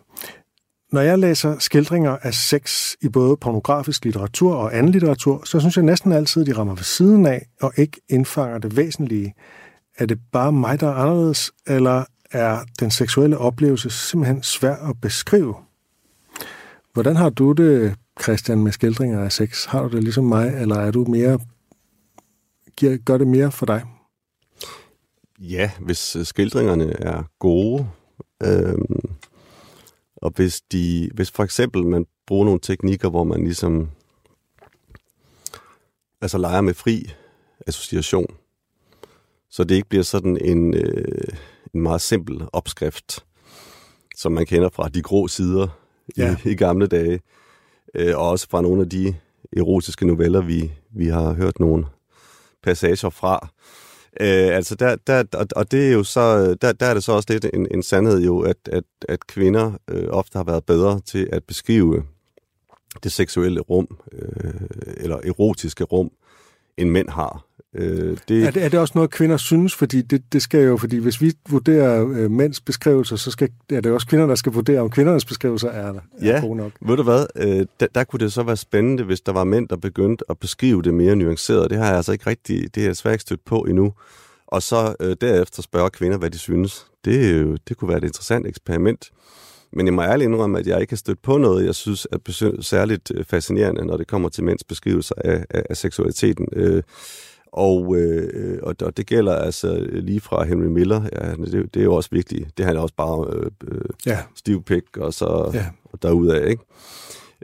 Når jeg læser skildringer af sex i både pornografisk litteratur og anden litteratur, så synes jeg næsten altid, at de rammer ved siden af og ikke indfanger det væsentlige. Er det bare mig, der er anderledes, eller er den seksuelle oplevelse simpelthen svær at beskrive? Hvordan har du det, Christian, med skildringer af sex? Har du det ligesom mig, eller er du mere giver, gør det mere for dig? Ja, hvis skildringerne er gode, øh, og hvis, de, hvis for eksempel man bruger nogle teknikker, hvor man ligesom altså leger med fri association, så det ikke bliver sådan en, øh, en meget simpel opskrift, som man kender fra de grå sider ja. i, i gamle dage, øh, og også fra nogle af de erotiske noveller, vi, vi har hørt nogle passager fra. Øh, altså der, der, og det er jo så, der, der er det så også lidt en, en sandhed jo, at, at, at kvinder øh, ofte har været bedre til at beskrive det seksuelle rum, øh, eller erotiske rum, end mænd har. Øh, det... Er, det, er det også noget, kvinder synes? Fordi det, det skal jo, fordi hvis vi vurderer øh, mænds beskrivelser, så skal, er det også kvinder, der skal vurdere, om kvindernes beskrivelser er, er ja, gode nok. ved du hvad? Øh, der, der kunne det så være spændende, hvis der var mænd, der begyndte at beskrive det mere nuanceret. Det har jeg altså ikke rigtig, det er svært stødt på endnu. Og så øh, derefter spørge kvinder, hvad de synes. Det, øh, det kunne være et interessant eksperiment. Men jeg må ærligt indrømme, at jeg ikke har stødt på noget, jeg synes er særligt øh, fascinerende, når det kommer til mænds beskrivelser af, af, af seksualiteten. Øh, og, øh, og, og det gælder altså lige fra Henry Miller. Ja, det, det er jo også vigtigt. Det er også bare øh, øh, ja. stiv pik og så ja. og derudad, ikke?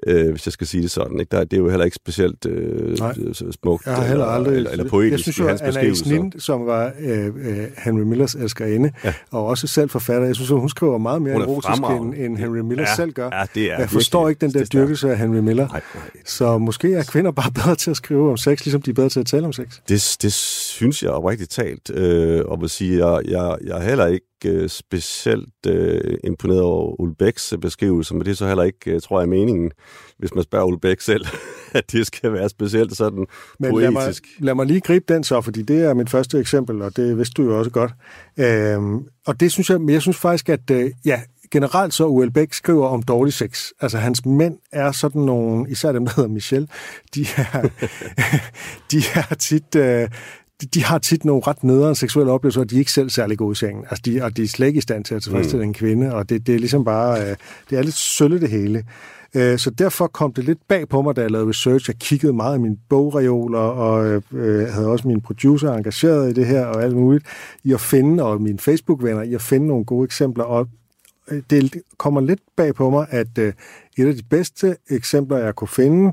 Øh, hvis jeg skal sige det sådan. Ikke? Der, det er jo heller ikke specielt øh, smukt jeg har heller aldrig, eller, eller poetisk jeg synes jo, i hans beskrivelser. Nin, som var øh, øh, Henry Millers elskerinde, ja. og også selv forfatter, jeg synes, hun skriver meget mere erotisk, end, end Henry Miller ja, selv gør. Ja, det er jeg forstår ikke den der dyrkelse af Henry Miller. Nej, nej. Så måske er kvinder bare bedre til at skrive om sex, ligesom de er bedre til at tale om sex. Det, det synes jeg oprigtigt talt, øh, og vil sige, jeg, jeg, jeg er heller ikke øh, specielt øh, imponeret over Ulbæks beskrivelse, men det er så heller ikke, øh, tror jeg, meningen, hvis man spørger Ulbæk selv, at det skal være specielt sådan men poetisk. Lad mig, lad mig lige gribe den så, fordi det er mit første eksempel, og det vidste du jo også godt. Øhm, og det synes jeg, men jeg synes faktisk, at øh, ja, generelt så Uel Bæk skriver om dårlig sex. Altså hans mænd er sådan nogle, især dem, der hedder Michel, de er, de er tit, øh, de, de har tit nogle ret nedere seksuelle oplevelser, og de er ikke selv særlig gode i sengen. Altså, de, og de er slet ikke i stand til at tilfredsstille mm. en kvinde, og det, det er ligesom bare, øh, det er lidt sølle det hele. Øh, så derfor kom det lidt bag på mig, da jeg lavede research. Jeg kiggede meget i mine bogreoler, og øh, havde også min producer engageret i det her, og alt muligt, i at finde, og mine Facebook-venner, i at finde nogle gode eksempler. Og det kommer lidt bag på mig, at et af de bedste eksempler, jeg kunne finde,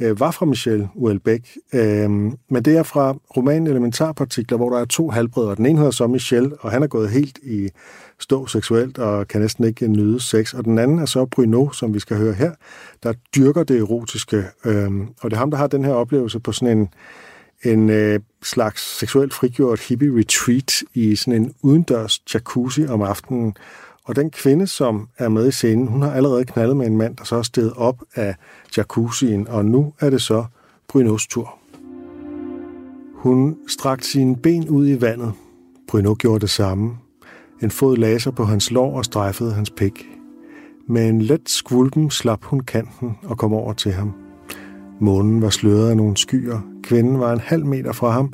øh, var fra Michel Houellebecq. Øh, men det er fra romanen Elementarpartikler, hvor der er to halvbrødre. Den ene hedder så Michel, og han er gået helt i stå seksuelt og kan næsten ikke nyde sex. Og den anden er så Bruno, som vi skal høre her, der dyrker det erotiske. Øh, og det er ham, der har den her oplevelse på sådan en en øh, slags seksuelt frigjort hippie retreat i sådan en udendørs jacuzzi om aftenen, og den kvinde, som er med i scenen, hun har allerede knaldet med en mand, der så er steget op af jacuzzien, og nu er det så Brynos tur. Hun strakte sine ben ud i vandet. Bruno gjorde det samme. En fod laser på hans lår og strejfede hans pik. Med en let skvulpen slap hun kanten og kom over til ham. Månen var sløret af nogle skyer. Kvinden var en halv meter fra ham,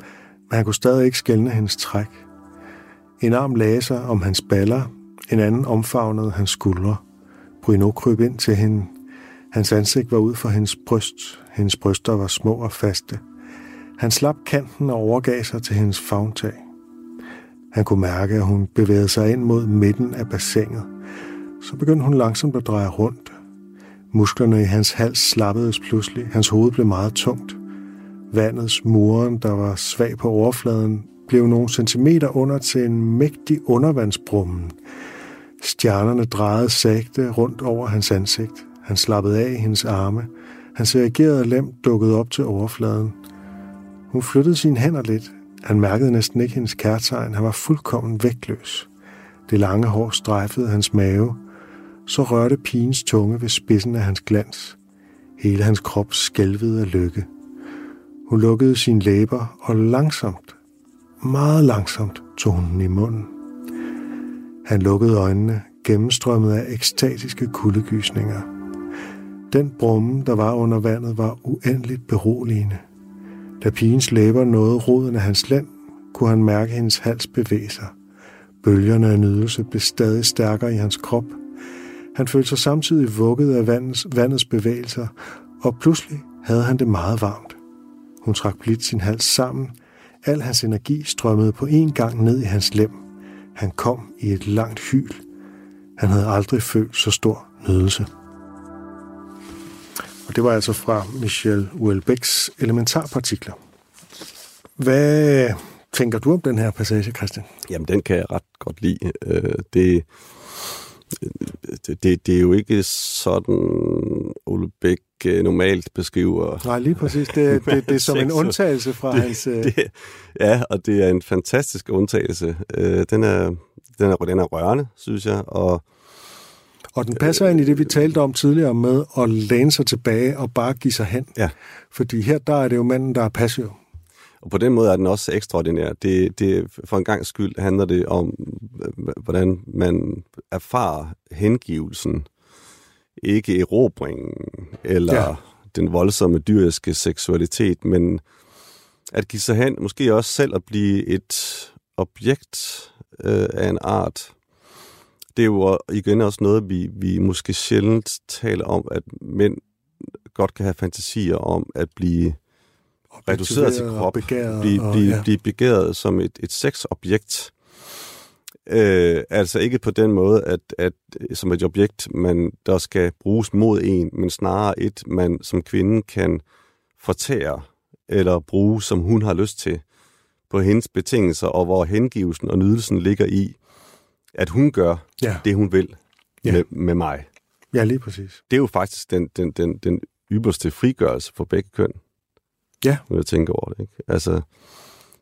men han kunne stadig ikke skælne hendes træk. En arm laser om hans baller, en anden omfavnede hans skuldre. Bruno kryb ind til hende. Hans ansigt var ud for hendes bryst. Hendes bryster var små og faste. Han slap kanten og overgav sig til hendes fagntag. Han kunne mærke, at hun bevægede sig ind mod midten af bassinet. Så begyndte hun langsomt at dreje rundt. Musklerne i hans hals slappedes pludselig. Hans hoved blev meget tungt. Vandets muren, der var svag på overfladen, blev nogle centimeter under til en mægtig undervandsbrummen. Stjernerne drejede sagte rundt over hans ansigt. Han slappede af i hendes arme. Hans reagerede lem dukkede op til overfladen. Hun flyttede sine hænder lidt. Han mærkede næsten ikke hendes kærtegn. Han var fuldkommen vægtløs. Det lange hår strejfede hans mave. Så rørte pigens tunge ved spidsen af hans glans. Hele hans krop skælvede af lykke. Hun lukkede sine læber, og langsomt, meget langsomt, tog hun den i munden. Han lukkede øjnene, gennemstrømmet af ekstatiske kuldegysninger. Den brumme, der var under vandet, var uendeligt beroligende. Da pigens læber nåede roden af hans land, kunne han mærke hendes hals bevæge sig. Bølgerne af nydelse blev stadig stærkere i hans krop. Han følte sig samtidig vugget af vandets, vandets bevægelser, og pludselig havde han det meget varmt. Hun trak blidt sin hals sammen. Al hans energi strømmede på én gang ned i hans lem. Han kom i et langt hyl. Han havde aldrig følt så stor nydelse. Og det var altså fra Michel Houellebecqs elementarpartikler. Hvad tænker du om den her passage, Christian? Jamen, den kan jeg ret godt lide. Øh, øh, det, det, det er jo ikke sådan, Ole Bæk øh, normalt beskriver... Nej, lige præcis. Det, det, det er som en undtagelse fra det, hans... Det, ja, og det er en fantastisk undtagelse. Øh, den er, den er, den er rørende, synes jeg, og... Og den passer ind i det, vi talte om tidligere med at læne sig tilbage og bare give sig hen. Ja. Fordi her, der er det jo manden, der er passiv. Og på den måde er den også ekstraordinær. Det, det, for en gang skyld handler det om, hvordan man erfarer hengivelsen, ikke erobringen eller ja. den voldsomme dyriske seksualitet, men at give sig hen, måske også selv at blive et objekt øh, af en art. Det er jo igen også noget, vi, vi måske sjældent taler om, at mænd godt kan have fantasier om at blive reduceret til krop, blive, blive, ja. blive begæret som et, et sexobjekt. Øh, altså ikke på den måde, at, at som et objekt, man, der skal bruges mod en, men snarere et, man som kvinde kan fortære eller bruge, som hun har lyst til på hendes betingelser, og hvor hengivelsen og nydelsen ligger i, at hun gør Ja. det, hun vil Ja. med, med mig. Ja, lige præcis. Det er jo faktisk den, den, den, den ypperste frigørelse for begge køn. Ja. Når jeg tænker over det. Ikke? Altså,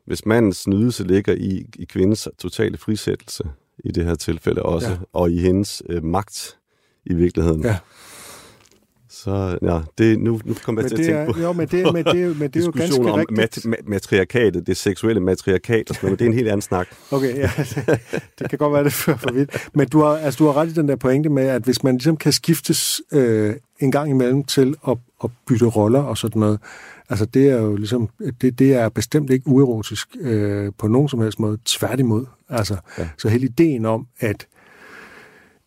hvis mandens nydelse ligger i, i kvindens totale frisættelse, i det her tilfælde også, Ja. og i hendes øh, magt i virkeligheden, Ja. så ja, det, nu, nu kommer jeg til at er, tænke på jo, men det, men det, er men det er jo ganske om rigtigt. mat, ma- matriarkatet, det seksuelle matriarkat, og sådan noget, det er en helt anden snak. Okay, ja, det, det kan godt være, det fører for vidt. Men du har, altså, du har ret i den der pointe med, at hvis man ligesom kan skiftes øh, en gang imellem til at, at bytte roller og sådan noget, altså det er jo ligesom, det, det er bestemt ikke uerotisk øh, på nogen som helst måde, tværtimod. Altså, ja. Så hele ideen om, at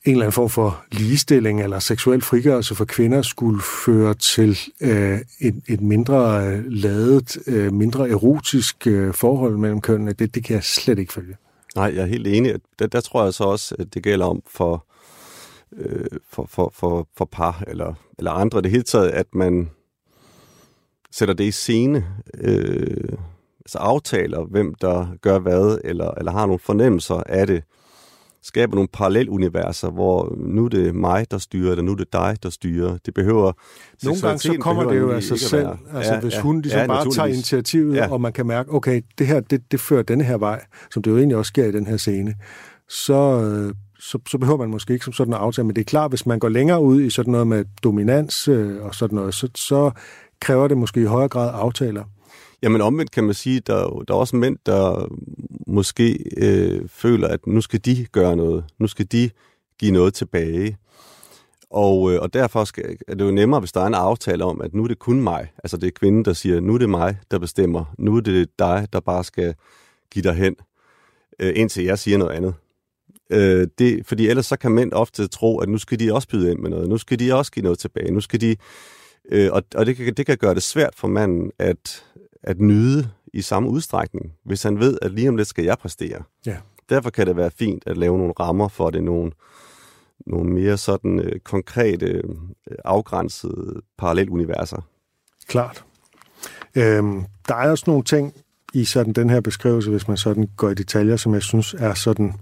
en eller anden form for ligestilling eller seksuel frigørelse for kvinder skulle føre til øh, et, et mindre øh, ladet, øh, mindre erotisk øh, forhold mellem kønnene, det, det kan jeg slet ikke følge. Nej, jeg er helt enig. Der, der tror jeg så også, at det gælder om for, øh, for, for, for, for par eller, eller andre. Det hele taget, at man sætter det i scene, øh, altså aftaler, hvem der gør hvad, eller, eller har nogle fornemmelser af det, skaber nogle paralleluniverser, hvor nu er det mig, der styrer, eller nu er det dig, der styrer. Det behøver... Nogle gange så kommer det jo af sig selv. Altså ja, hvis hun ligesom ja, bare tager initiativet, ja. Ja. og man kan mærke, okay, det her, det, det fører denne her vej, som det jo egentlig også sker i den her scene, så, øh, så, så behøver man måske ikke som sådan en aftale. Men det er klart, hvis man går længere ud i sådan noget med dominans øh, og sådan noget, så, så kræver det måske i højere grad aftaler. Jamen omvendt kan man sige, der, der er også mænd, der måske øh, føler, at nu skal de gøre noget. Nu skal de give noget tilbage. Og, øh, og derfor skal, er det jo nemmere, hvis der er en aftale om, at nu er det kun mig. Altså det er kvinden, der siger, nu er det mig, der bestemmer. Nu er det dig, der bare skal give dig hen, øh, indtil jeg siger noget andet. Øh, det, fordi ellers så kan mænd ofte tro, at nu skal de også byde ind med noget. Nu skal de også give noget tilbage. Nu skal de, øh, og og det, kan, det kan gøre det svært for manden at, at nyde i samme udstrækning, hvis han ved, at lige om lidt skal jeg præstere. Ja. Derfor kan det være fint at lave nogle rammer for det, nogle, nogle mere sådan øh, konkrete, øh, afgrænsede paralleluniverser. Klart. Øhm, der er også nogle ting i sådan den her beskrivelse, hvis man sådan går i detaljer, som jeg synes er sådan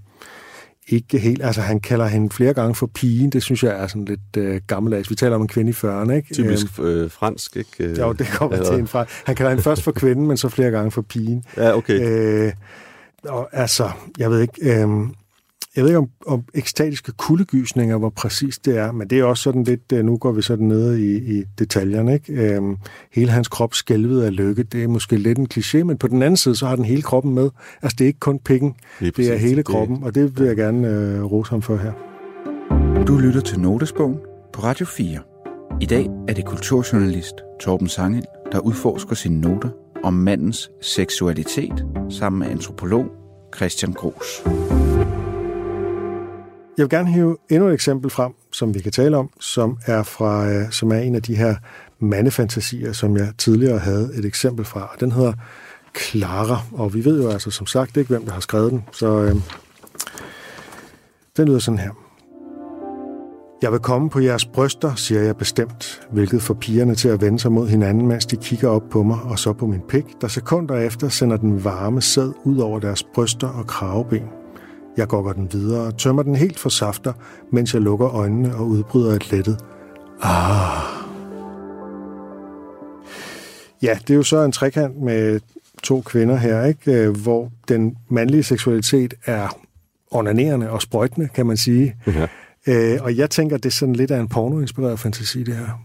ikke helt... Altså, han kalder hende flere gange for pigen. Det synes jeg er sådan lidt øh, gammeldags. Vi taler om en kvinde i 40'erne, ikke? Typisk øh, fransk, ikke? Øh, Jo, det kommer eller- til en fra. Han kalder hende først for kvinden, men så flere gange for pigen. Ja, okay. Øh, og altså, jeg ved ikke, øh, jeg ved ikke om, om ekstatiske kuldegysninger, hvor præcis det er, men det er også sådan lidt, øh, nu går vi sådan ned i, i detaljerne, ikke? Øh, hele hans krop skælvede af lykke, det er måske lidt en kliché, men på den anden side, så har den hele kroppen med. Altså, det er ikke kun pikken, det er præcis. hele kroppen, og det vil jeg gerne øh, rose ham for her. Du lytter til Notesbogen på Radio 4. I dag er det kulturjournalist Torben Sangel, der udforsker sine noter om mandens seksualitet sammen med antropolog Christian Gros. Jeg vil gerne hive endnu et eksempel frem, som vi kan tale om, som er, fra, øh, som er en af de her mandefantasier, som jeg tidligere havde et eksempel fra. Og Den hedder Clara, og vi ved jo altså som sagt ikke, hvem der har skrevet den, så øh, den lyder sådan her. Jeg vil komme på jeres bryster, siger jeg bestemt, hvilket får pigerne til at vende sig mod hinanden, mens de kigger op på mig og så på min pik, der sekunder efter sender den varme sæd ud over deres bryster og kraveben. Jeg går den videre og tømmer den helt for safter, mens jeg lukker øjnene og udbryder et lettet. Ah. Ja, det er jo så en trekant med to kvinder her, ikke? Øh, hvor den mandlige seksualitet er onanerende og sprøjtende, kan man sige. Ja. Øh, og jeg tænker, det er sådan lidt af en porno-inspireret fantasi, det her.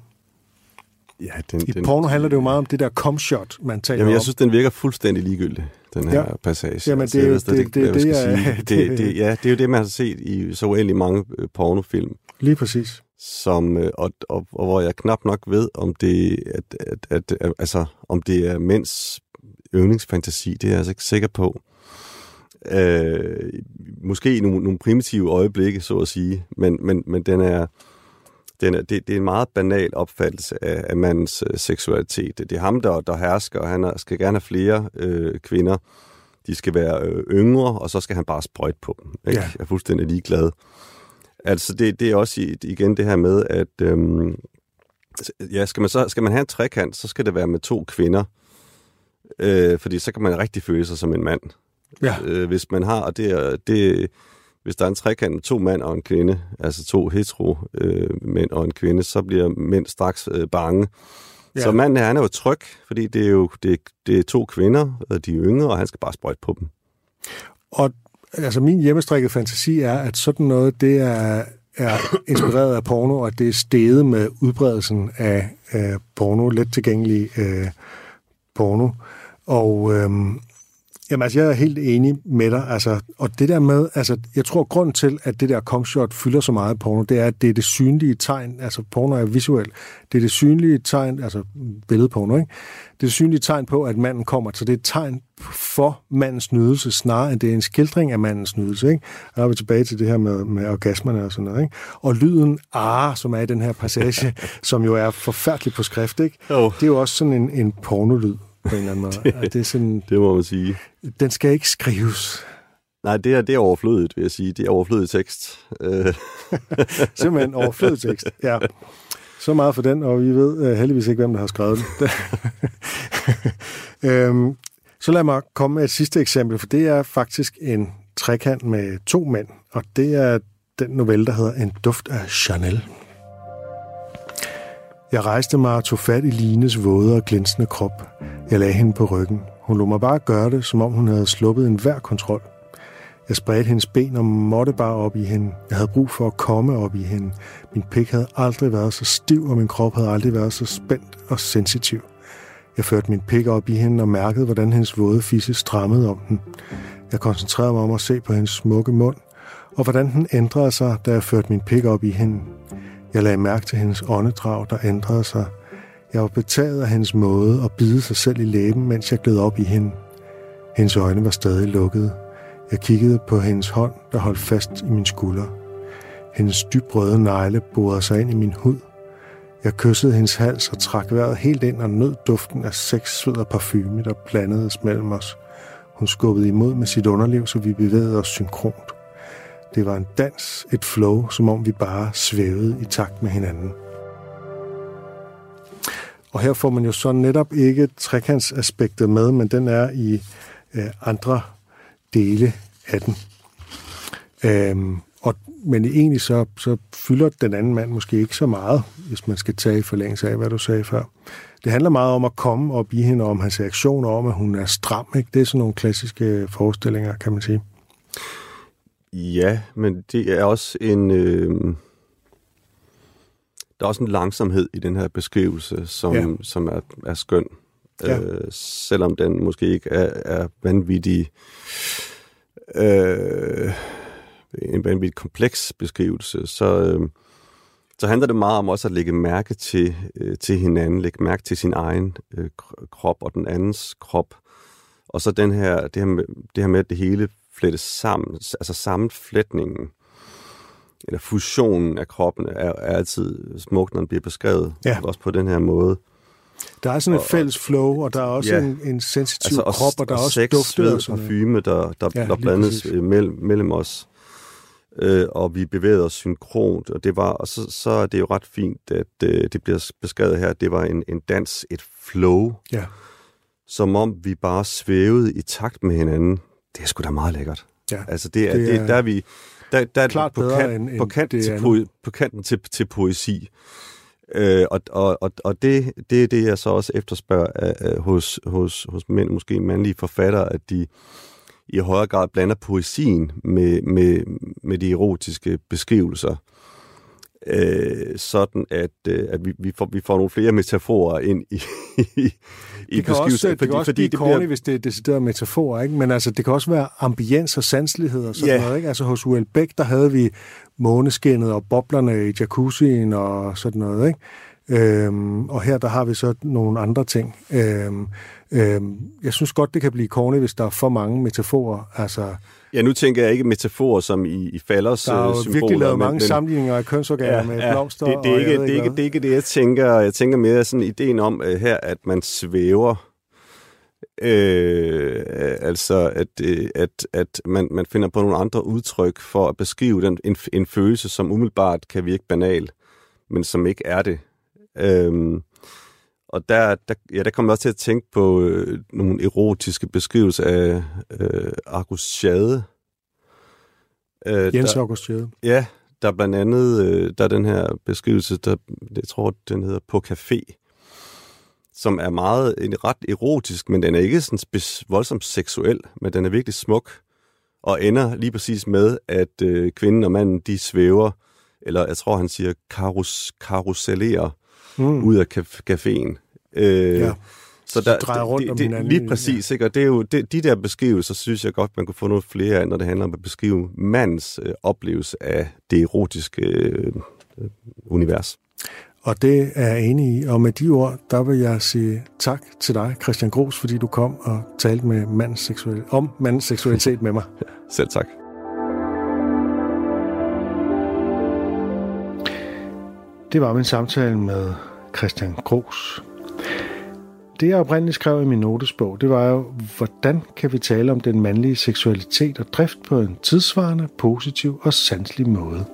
Ja, den, I den, porno handler det jo meget om det der com-shot, man taler Jamen, jeg om. synes, den virker fuldstændig ligegyldig, den her ja. passage. Jamen, det er jo det, det, det, det, det, det, det, ja, det er jo det, man har set i så uendelig mange øh, pornofilm. Lige præcis. Som, øh, og, og, og, hvor jeg knap nok ved, om det, at, at, at, at, altså, om det er mænds yndlingsfantasi, det er jeg altså ikke sikker på. Øh, måske nogle, nogle primitive øjeblikke, så at sige, men, men, men den er, den er, det, det er en meget banal opfattelse af, af mandens øh, seksualitet. Det er ham, der, der hersker, og han er, skal gerne have flere øh, kvinder. De skal være øh, yngre, og så skal han bare sprøjte på dem. Ikke? Ja. Jeg er fuldstændig ligeglad. Altså, det, det er også igen det her med, at øhm, ja, skal, man så, skal man have en trekant, så skal det være med to kvinder. Øh, fordi så kan man rigtig føle sig som en mand. Ja. Øh, hvis man har, og det det, hvis der er en trekant med to mænd og en kvinde, altså to hetero øh, mænd og en kvinde, så bliver mænd straks øh, bange. Ja. Så manden her, han er jo tryg, fordi det er jo det, det er to kvinder, og de er yngre, og han skal bare sprøjte på dem. Og altså min hjemmestrikket fantasi er, at sådan noget, det er, er inspireret af porno, og det er steget med udbredelsen af, af porno, let tilgængelig øh, porno. Og øhm, Jamen altså, jeg er helt enig med dig. Altså, og det der med, altså, jeg tror, grund til, at det der comshot fylder så meget porno, det er, at det er det synlige tegn, altså porno er visuelt, det er det synlige tegn, altså billedporno, ikke? Det er det synlige tegn på, at manden kommer, så det er et tegn for mandens nydelse, snarere end det er en skildring af mandens nydelse, ikke? Og er vi tilbage til det her med, med orgasmerne og sådan noget, ikke? Og lyden ah, som er i den her passage, som jo er forfærdelig på skrift, ikke? Oh. Det er jo også sådan en, en pornolyd på en eller anden måde. det, det, er sådan, det må man sige. Den skal ikke skrives. Nej, det er, det er overflødigt, vil jeg sige. Det er overflødig tekst. Simpelthen overflødig tekst, ja. Så meget for den, og vi ved uh, heldigvis ikke, hvem der har skrevet den. øhm, så lad mig komme med et sidste eksempel, for det er faktisk en trekant med to mænd, og det er den novelle, der hedder En duft af Chanel. Jeg rejste mig og tog fat i Lines våde og glinsende krop. Jeg lagde hende på ryggen. Hun lod mig bare gøre det, som om hun havde sluppet en hver kontrol. Jeg spredte hendes ben og måtte bare op i hende. Jeg havde brug for at komme op i hende. Min pik havde aldrig været så stiv, og min krop havde aldrig været så spændt og sensitiv. Jeg førte min pik op i hende og mærkede, hvordan hendes våde fisse strammede om den. Jeg koncentrerede mig om at se på hendes smukke mund, og hvordan den ændrede sig, da jeg førte min pik op i hende. Jeg lagde mærke til hendes åndedrag, der ændrede sig. Jeg var betaget af hendes måde at bide sig selv i læben, mens jeg gled op i hende. Hendes øjne var stadig lukkede. Jeg kiggede på hendes hånd, der holdt fast i min skulder. Hendes dybrøde negle borede sig ind i min hud. Jeg kyssede hendes hals og trak vejret helt ind og nød duften af sex, sved og parfume, der blandedes mellem os. Hun skubbede imod med sit underliv, så vi bevægede os synkront. Det var en dans, et flow, som om vi bare svævede i takt med hinanden. Og her får man jo så netop ikke trekantsaspektet med, men den er i øh, andre dele af den. Øhm, og, men egentlig så, så fylder den anden mand måske ikke så meget, hvis man skal tage i forlængelse af, hvad du sagde før. Det handler meget om at komme og blive hende, om hans reaktioner, om at hun er stram. Ikke? Det er sådan nogle klassiske forestillinger, kan man sige. Ja, men det er også en... Øh, der er også en langsomhed i den her beskrivelse, som, ja. som er, er skøn. Ja. Øh, selvom den måske ikke er, er vanvittig... Øh, en vanvittig kompleks beskrivelse, så, øh, så handler det meget om også at lægge mærke til, øh, til hinanden, lægge mærke til sin egen øh, krop og den andens krop. Og så den her, det, her med, det her med, at det hele flettes sammen, altså sammenflætningen, eller fusionen af kroppen, er, er altid smukt, når den bliver beskrevet, ja. også på den her måde. Der er sådan et fælles flow, og der er også ja. en, en sensitiv altså, krop, og der er også sex, dufte og parfume, der, der, ja, der blandes mellem, mellem os. øh, og vi bevægede os synkront, og det var, og så, så er det jo ret fint, at øh, det bliver beskrevet her, at det var en, en dans, et flow, Ja. som om vi bare svævede i takt med hinanden. Det er sgu da meget lækkert. Ja. Altså det er, Det det er er der er vi der, der er klart på, bedre kant, end- på, kant det til andet. po, på kanten til, til poesi. Øh, og og, og, det, det er det, jeg så også efterspørger af, hos, hos, hos mænd, måske mandlige forfattere, at de i højere grad blander poesien med, med, med de erotiske beskrivelser. Øh, sådan at, øh, at vi, vi, får, vi får nogle flere metaforer ind i, i, i Det kan også, beskrivelser, det kan også blive corny, hvis det er decideret metafor, ikke? men altså, det kan også være ambiens og sanselighed og sådan Ja. noget. Ikke? Altså hos U.L. Bæk, der havde vi måneskinnet og boblerne i jacuzzien og sådan noget. Ikke? Øhm, og her der har vi så nogle andre ting. Øhm, øhm, jeg synes godt, det kan blive corny, hvis der er for mange metaforer. Altså, Ja, nu tænker jeg ikke metaforer som i, i falders der er jo øh, symboler, virkelig lavet men- mange men- sammenligninger af kønsorganer ja, med blomster. det, det, er ikke, det, er ikke, det er ikke det, jeg tænker. Jeg tænker mere sådan ideen om uh, her, at man svæver. Øh, altså, at, øh, at, at man, man finder på nogle andre udtryk for at beskrive den, en, en følelse, som umiddelbart kan virke banal, men som ikke er det. Øhm, og der, der, ja, der kommer jeg også til at tænke på øh, nogle erotiske beskrivelser af øh, Argus Schade. Øh, Jens der- August Jade. Ja, der er blandt andet øh, der er den her beskrivelse, der, jeg tror, den hedder På Café, som er meget en ret erotisk, men den er ikke sådan spes, voldsomt seksuel, men den er virkelig smuk, og ender lige præcis med, at øh, kvinden og manden, de svæver, eller jeg tror, han siger, karus, karusellerer Mm. ud af caf- caféen. Øh, Ja. Så Så der, drejer rundt det, om det, hinanden, Lige ja. præcis, ikke? og det er jo det, de der beskrivelser, synes jeg godt, man kunne få noget flere af, når det handler om at beskrive mandens øh, oplevelse af det erotiske øh, øh, univers. Og det er jeg enig i. Og med de ord, der vil jeg sige tak til dig, Christian Gros, fordi du kom og talte med mandens seksual- om mandens seksualitet med mig. Selv tak. Det var min samtale med Christian Gros. Det jeg oprindeligt skrev i min notesbog, det var jo, hvordan kan vi tale om den mandlige seksualitet og drift på en tidsvarende, positiv og sanselig måde.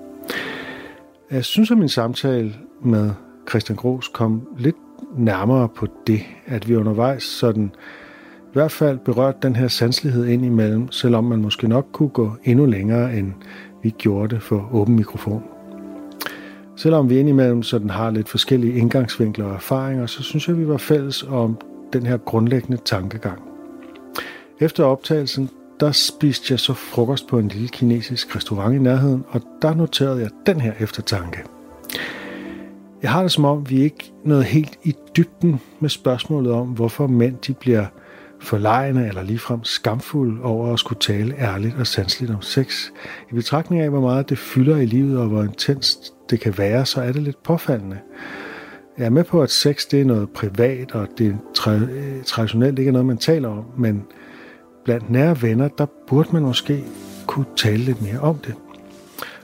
Jeg synes, at min samtale med Christian Gros kom lidt nærmere på det, at vi undervejs sådan i hvert fald berørte den her sanselighed ind imellem, selvom man måske nok kunne gå endnu længere, end vi gjorde det for åben mikrofon. Selvom vi indimellem sådan har lidt forskellige indgangsvinkler og erfaringer, så synes jeg, vi var fælles om den her grundlæggende tankegang. Efter optagelsen, der spiste jeg så frokost på en lille kinesisk restaurant i nærheden, og der noterede jeg den her eftertanke. Jeg har det som om, vi ikke nåede helt i dybden med spørgsmålet om, hvorfor mænd de bliver forlegne eller ligefrem skamfuld over at skulle tale ærligt og sandsligt om sex. I betragtning af, hvor meget det fylder i livet og hvor intenst det kan være, så er det lidt påfaldende. Jeg er med på, at sex det er noget privat, og det er tra- traditionelt ikke er noget, man taler om, men blandt nære venner, der burde man måske kunne tale lidt mere om det.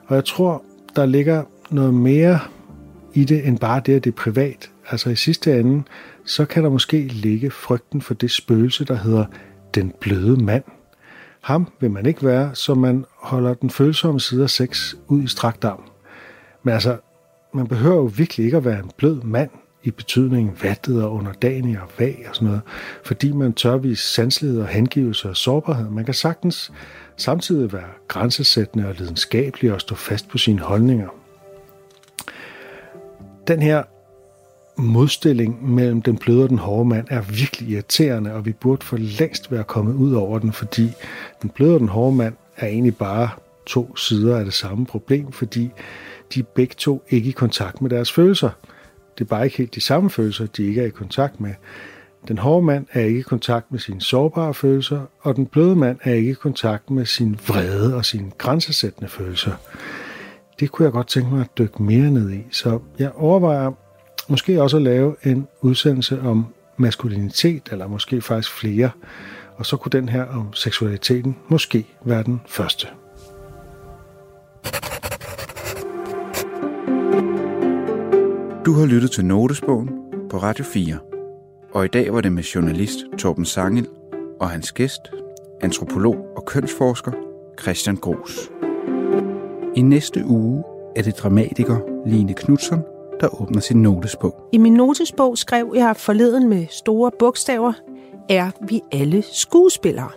Og jeg tror, der ligger noget mere i det, end bare det, at det er privat. Altså i sidste ende, så kan der måske ligge frygten for det spøgelse, der hedder den bløde mand. Ham vil man ikke være, så man holder den følsomme side af sex ud i strakt arm. Men altså, man behøver jo virkelig ikke at være en blød mand i betydningen vattet og underdanig og vag og sådan noget, fordi man tør vise sanselighed og hengivelse og sårbarhed. Man kan sagtens samtidig være grænsesættende og lidenskabelig og stå fast på sine holdninger. Den her modstilling mellem den bløde og den hårde mand er virkelig irriterende, og vi burde for længst være kommet ud over den, fordi den bløde og den hårde mand er egentlig bare to sider af det samme problem, fordi de er begge to ikke i kontakt med deres følelser. Det er bare ikke helt de samme følelser, de ikke er i kontakt med. Den hårde mand er ikke i kontakt med sine sårbare følelser, og den bløde mand er ikke i kontakt med sin vrede og sine grænsesættende følelser. Det kunne jeg godt tænke mig at dykke mere ned i, så jeg overvejer måske også at lave en udsendelse om maskulinitet, eller måske faktisk flere, og så kunne den her om seksualiteten måske være den første. Du har lyttet til Notesbogen på Radio 4. Og i dag var det med journalist Torben Sangel og hans gæst, antropolog og kønsforsker Christian Gros. I næste uge er det dramatiker Line Knudsen, der åbner sin notesbog. I min notesbog skrev jeg forleden med store bogstaver, er vi alle skuespillere.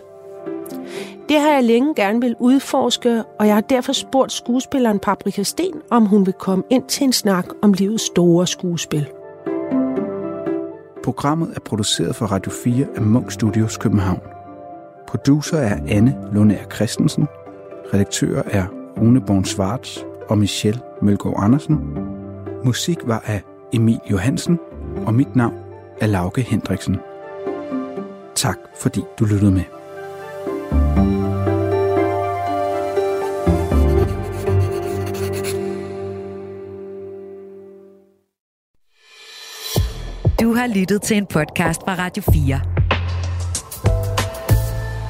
Det har jeg længe gerne vil udforske, og jeg har derfor spurgt skuespilleren Paprika Sten, om hun vil komme ind til en snak om livets store skuespil. Programmet er produceret for Radio 4 af Munk Studios København. Producer er Anne Lundager Christensen. Redaktører er Rune Born Schwartz og Michelle Mølgaard Andersen. Musik var af Emil Johansen, og mit navn er Lauke Hendriksen. Tak fordi du lyttede med. Du har lyttet til en podcast fra Radio 4.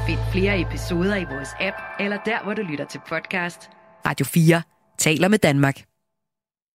Find flere episoder i vores app, eller der, hvor du lytter til podcast. Radio 4 taler med Danmark.